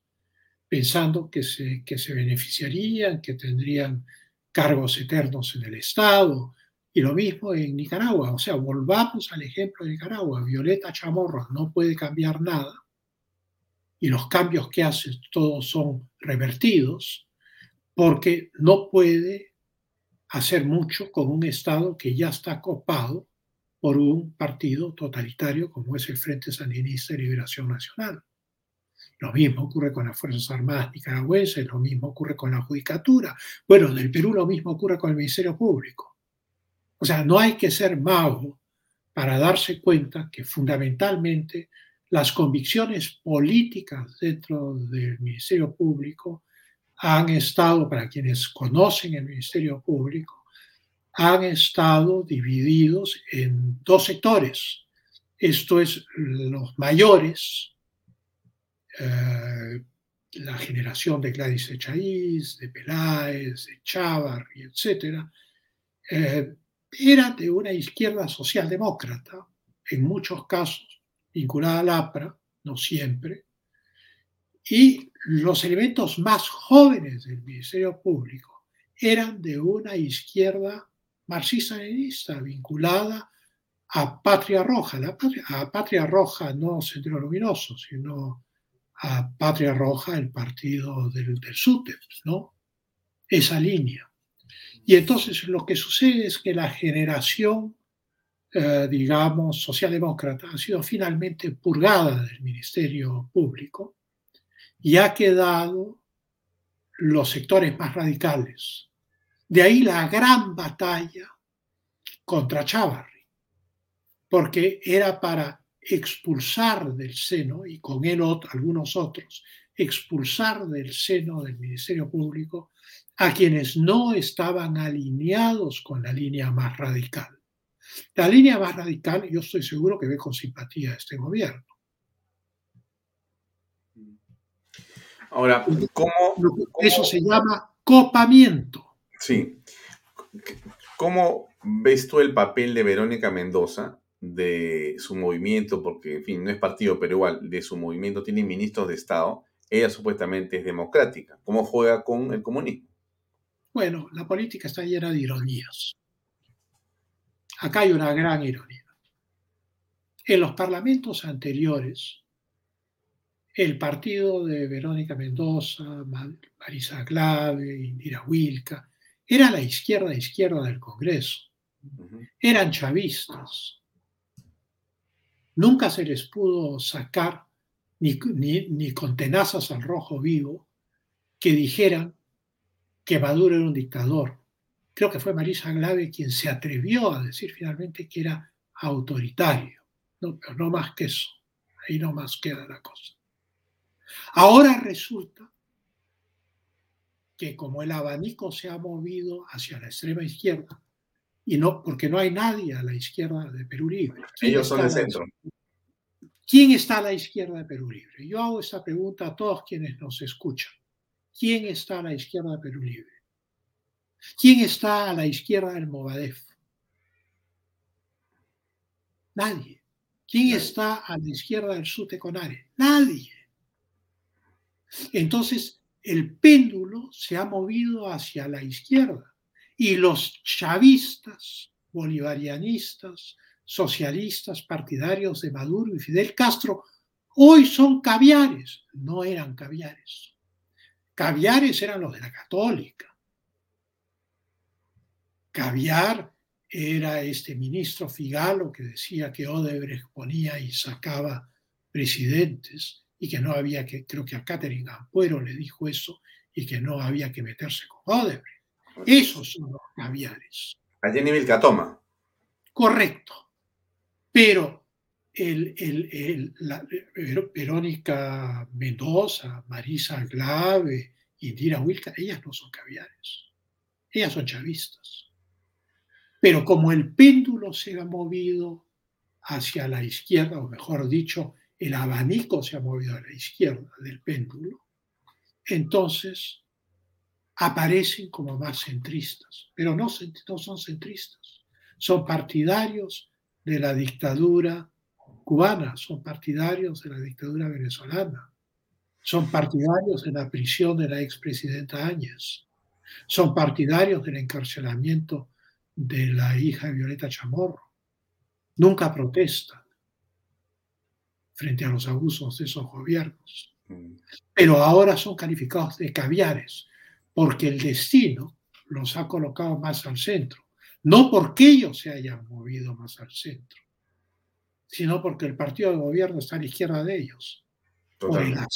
pensando que se, que se beneficiarían, que tendrían cargos eternos en el Estado. Y lo mismo en Nicaragua. O sea, volvamos al ejemplo de Nicaragua. Violeta Chamorro no puede cambiar nada y los cambios que hace todos son revertidos porque no puede hacer mucho con un Estado que ya está copado por un partido totalitario como es el Frente Sandinista de Liberación Nacional. Lo mismo ocurre con las Fuerzas Armadas nicaragüenses, lo mismo ocurre con la Judicatura. Bueno, en el Perú lo mismo ocurre con el Ministerio Público. O sea, no hay que ser mago para darse cuenta que fundamentalmente las convicciones políticas dentro del Ministerio Público han estado, para quienes conocen el Ministerio Público, han estado divididos en dos sectores. Esto es los mayores, eh, la generación de Gladys Echaíz, de Peláez, de Chávarri, etc., eh, era de una izquierda socialdemócrata, en muchos casos vinculada al APRA, no siempre, y los elementos más jóvenes del Ministerio Público eran de una izquierda marxista-leninista vinculada a Patria Roja, a Patria Roja no Sendero Luminoso, sino a Patria Roja, el partido del, del ¿no? Esa línea. Y entonces lo que sucede es que la generación, eh, digamos, socialdemócrata ha sido finalmente purgada del Ministerio Público y ha quedado los sectores más radicales. De ahí la gran batalla contra Chávarri, porque era para expulsar del seno, y con él algunos otros, expulsar del seno del Ministerio Público a quienes no estaban alineados con la línea más radical. La línea más radical, yo estoy seguro que ve con simpatía a este gobierno. Ahora, ¿cómo, Eso se llama copamiento. Sí. ¿Cómo ves tú el papel de Verónica Mendoza, de su movimiento, porque, en fin, no es partido, pero igual, de su movimiento tiene ministros de Estado, ella supuestamente es democrática. ¿Cómo juega con el comunismo? Bueno, la política está llena de ironías. Acá hay una gran ironía. En los parlamentos anteriores, el partido de Verónica Mendoza, Marisa Clave, Indira Wilca, era la izquierda izquierda del Congreso. Eran chavistas. Nunca se les pudo sacar ni, ni con tenazas al rojo vivo que dijeran que Maduro era un dictador. Creo que fue Marisa Glave quien se atrevió a decir finalmente que era autoritario. No, pero no más que eso. Ahí no más queda la cosa. Ahora resulta que como el abanico se ha movido hacia la extrema izquierda, y no, porque no hay nadie a la izquierda de Perú Libre. Ellos son el centro. ¿Quién está a la izquierda de Perú Libre? Yo hago esta pregunta a todos quienes nos escuchan. ¿Quién está a la izquierda de Perú Libre? ¿Quién está a la izquierda del Movadef? Nadie. ¿Quién está a la izquierda del Sute Conare? Nadie. Entonces, el péndulo se ha movido hacia la izquierda y los chavistas, bolivarianistas, socialistas, partidarios de Maduro y Fidel Castro, hoy son caviares. No eran caviares. Caviares eran los de la católica. Caviar era este ministro Figalo que decía que Odebrecht ponía y sacaba presidentes y que no había que, creo que a Catherine Ampuero le dijo eso, y que no había que meterse con Odebrecht. Esos son los caviares. A Jenny Vilcatoma. Correcto. Pero el, el, la, Verónica Mendoza, Marisa Glave, Indira Wilka, ellas no son caviares. Ellas son chavistas. Pero como el péndulo se ha movido hacia la izquierda, o mejor dicho, el abanico se ha movido a la izquierda del péndulo, entonces aparecen como más centristas, pero no, son centristas, son partidarios de la dictadura cubana, son partidarios de la dictadura venezolana, son partidarios de la prisión de la expresidenta Áñez, son partidarios del encarcelamiento de la hija de Violeta Chamorro. Nunca protestan frente a los abusos de esos gobiernos. Mm. Pero ahora son calificados de caviares porque el destino los ha colocado más al centro. No porque ellos se hayan movido más al centro, sino porque el partido de gobierno está a la izquierda de ellos. Por el azar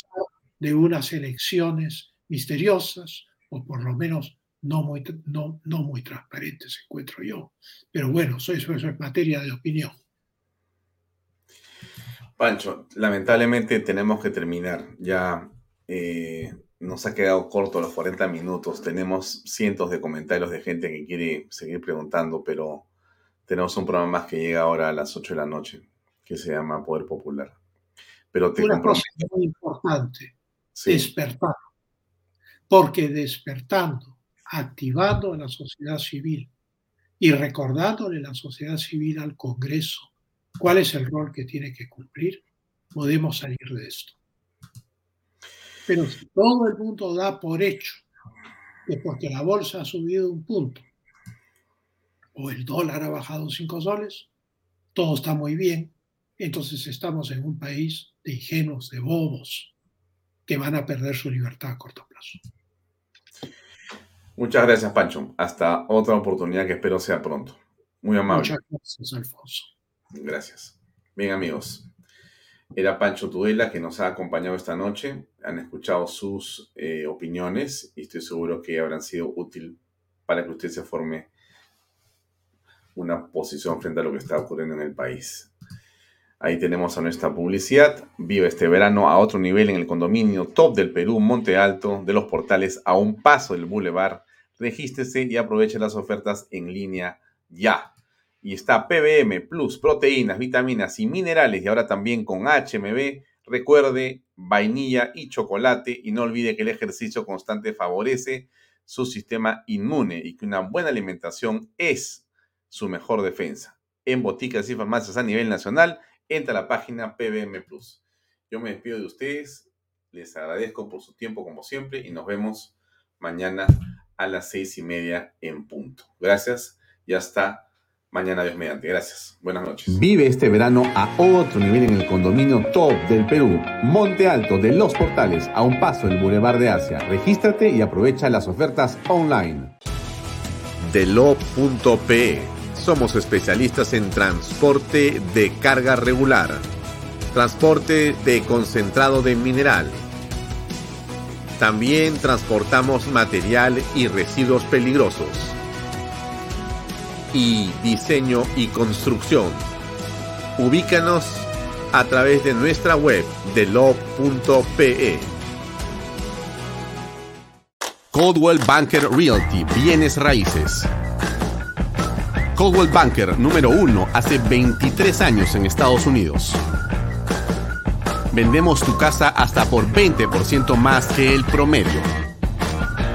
de unas elecciones misteriosas, o por lo menos no muy, no, no muy transparentes, encuentro yo. Pero bueno, eso, eso es materia de opinión. Pancho, lamentablemente tenemos que terminar. Ya eh, nos ha quedado corto los 40 minutos. Tenemos cientos de comentarios de gente que quiere seguir preguntando, pero tenemos un programa más que llega ahora a las 8 de la noche, que se llama Poder Popular. Pero te Una cosa muy importante, despertar. Porque despertando, activando a la sociedad civil y recordándole la sociedad civil al Congreso cuál es el rol que tiene que cumplir, podemos salir de esto. Pero si todo el mundo da por hecho que porque la bolsa ha subido un punto o el dólar ha bajado cinco soles, todo está muy bien, entonces estamos en un país de ingenuos, de bobos, que van a perder su libertad a corto plazo. Muchas gracias, Pancho. Hasta otra oportunidad que espero sea pronto. Muy amable. Muchas gracias, Alfonso. Gracias. Bien, amigos. Era Pancho Tudela que nos ha acompañado esta noche. Han escuchado sus eh, opiniones y estoy seguro que habrán sido útil para que usted se forme una posición frente a lo que está ocurriendo en el país. Ahí tenemos a nuestra publicidad. Vive este verano a otro nivel en el condominio Top del Perú, Monte Alto, de los portales a un paso del Boulevard. Regístrese y aproveche las ofertas en línea ya y está PBM Plus, proteínas, vitaminas y minerales y ahora también con HMB. Recuerde vainilla y chocolate y no olvide que el ejercicio constante favorece su sistema inmune y que una buena alimentación es su mejor defensa. En boticas y farmacias a nivel nacional, entra a la página PBM Plus. Yo me despido de ustedes, les agradezco por su tiempo como siempre y nos vemos mañana a las seis y media en punto. Gracias y hasta Mañana Dios mediante. Gracias. Buenas noches. Vive este verano a otro nivel en el condominio top del Perú, Monte Alto de Los Portales, a un paso del Boulevard de Asia. Regístrate y aprovecha las ofertas online. Delo.pe Somos especialistas en transporte de carga regular, transporte de concentrado de mineral. También transportamos material y residuos peligrosos y diseño y construcción. Ubícanos a través de nuestra web de lo.pe. Coldwell Banker Realty, bienes raíces. Coldwell Banker número uno hace 23 años en Estados Unidos. Vendemos tu casa hasta por 20% más que el promedio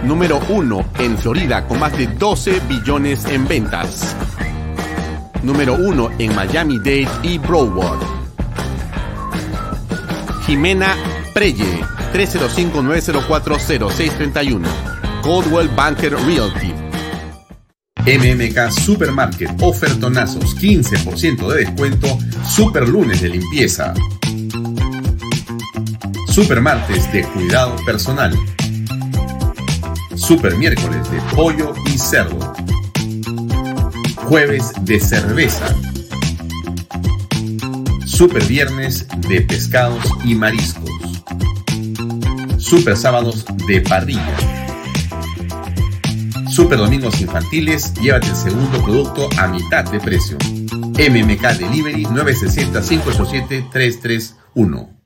número 1 en Florida con más de 12 billones en ventas. Número 1 en Miami-Dade y Broward. Jimena Preye, 305-904-0631. Coldwell Banker Realty. MMK Supermarket, ofertonazos, 15% de descuento, super lunes de limpieza. Supermartes de cuidado personal. Super miércoles de pollo y cerdo. Jueves de cerveza. Super viernes de pescados y mariscos. Super sábados de parrilla. Super domingos infantiles, llévate el segundo producto a mitad de precio. MMK Delivery 960 587 331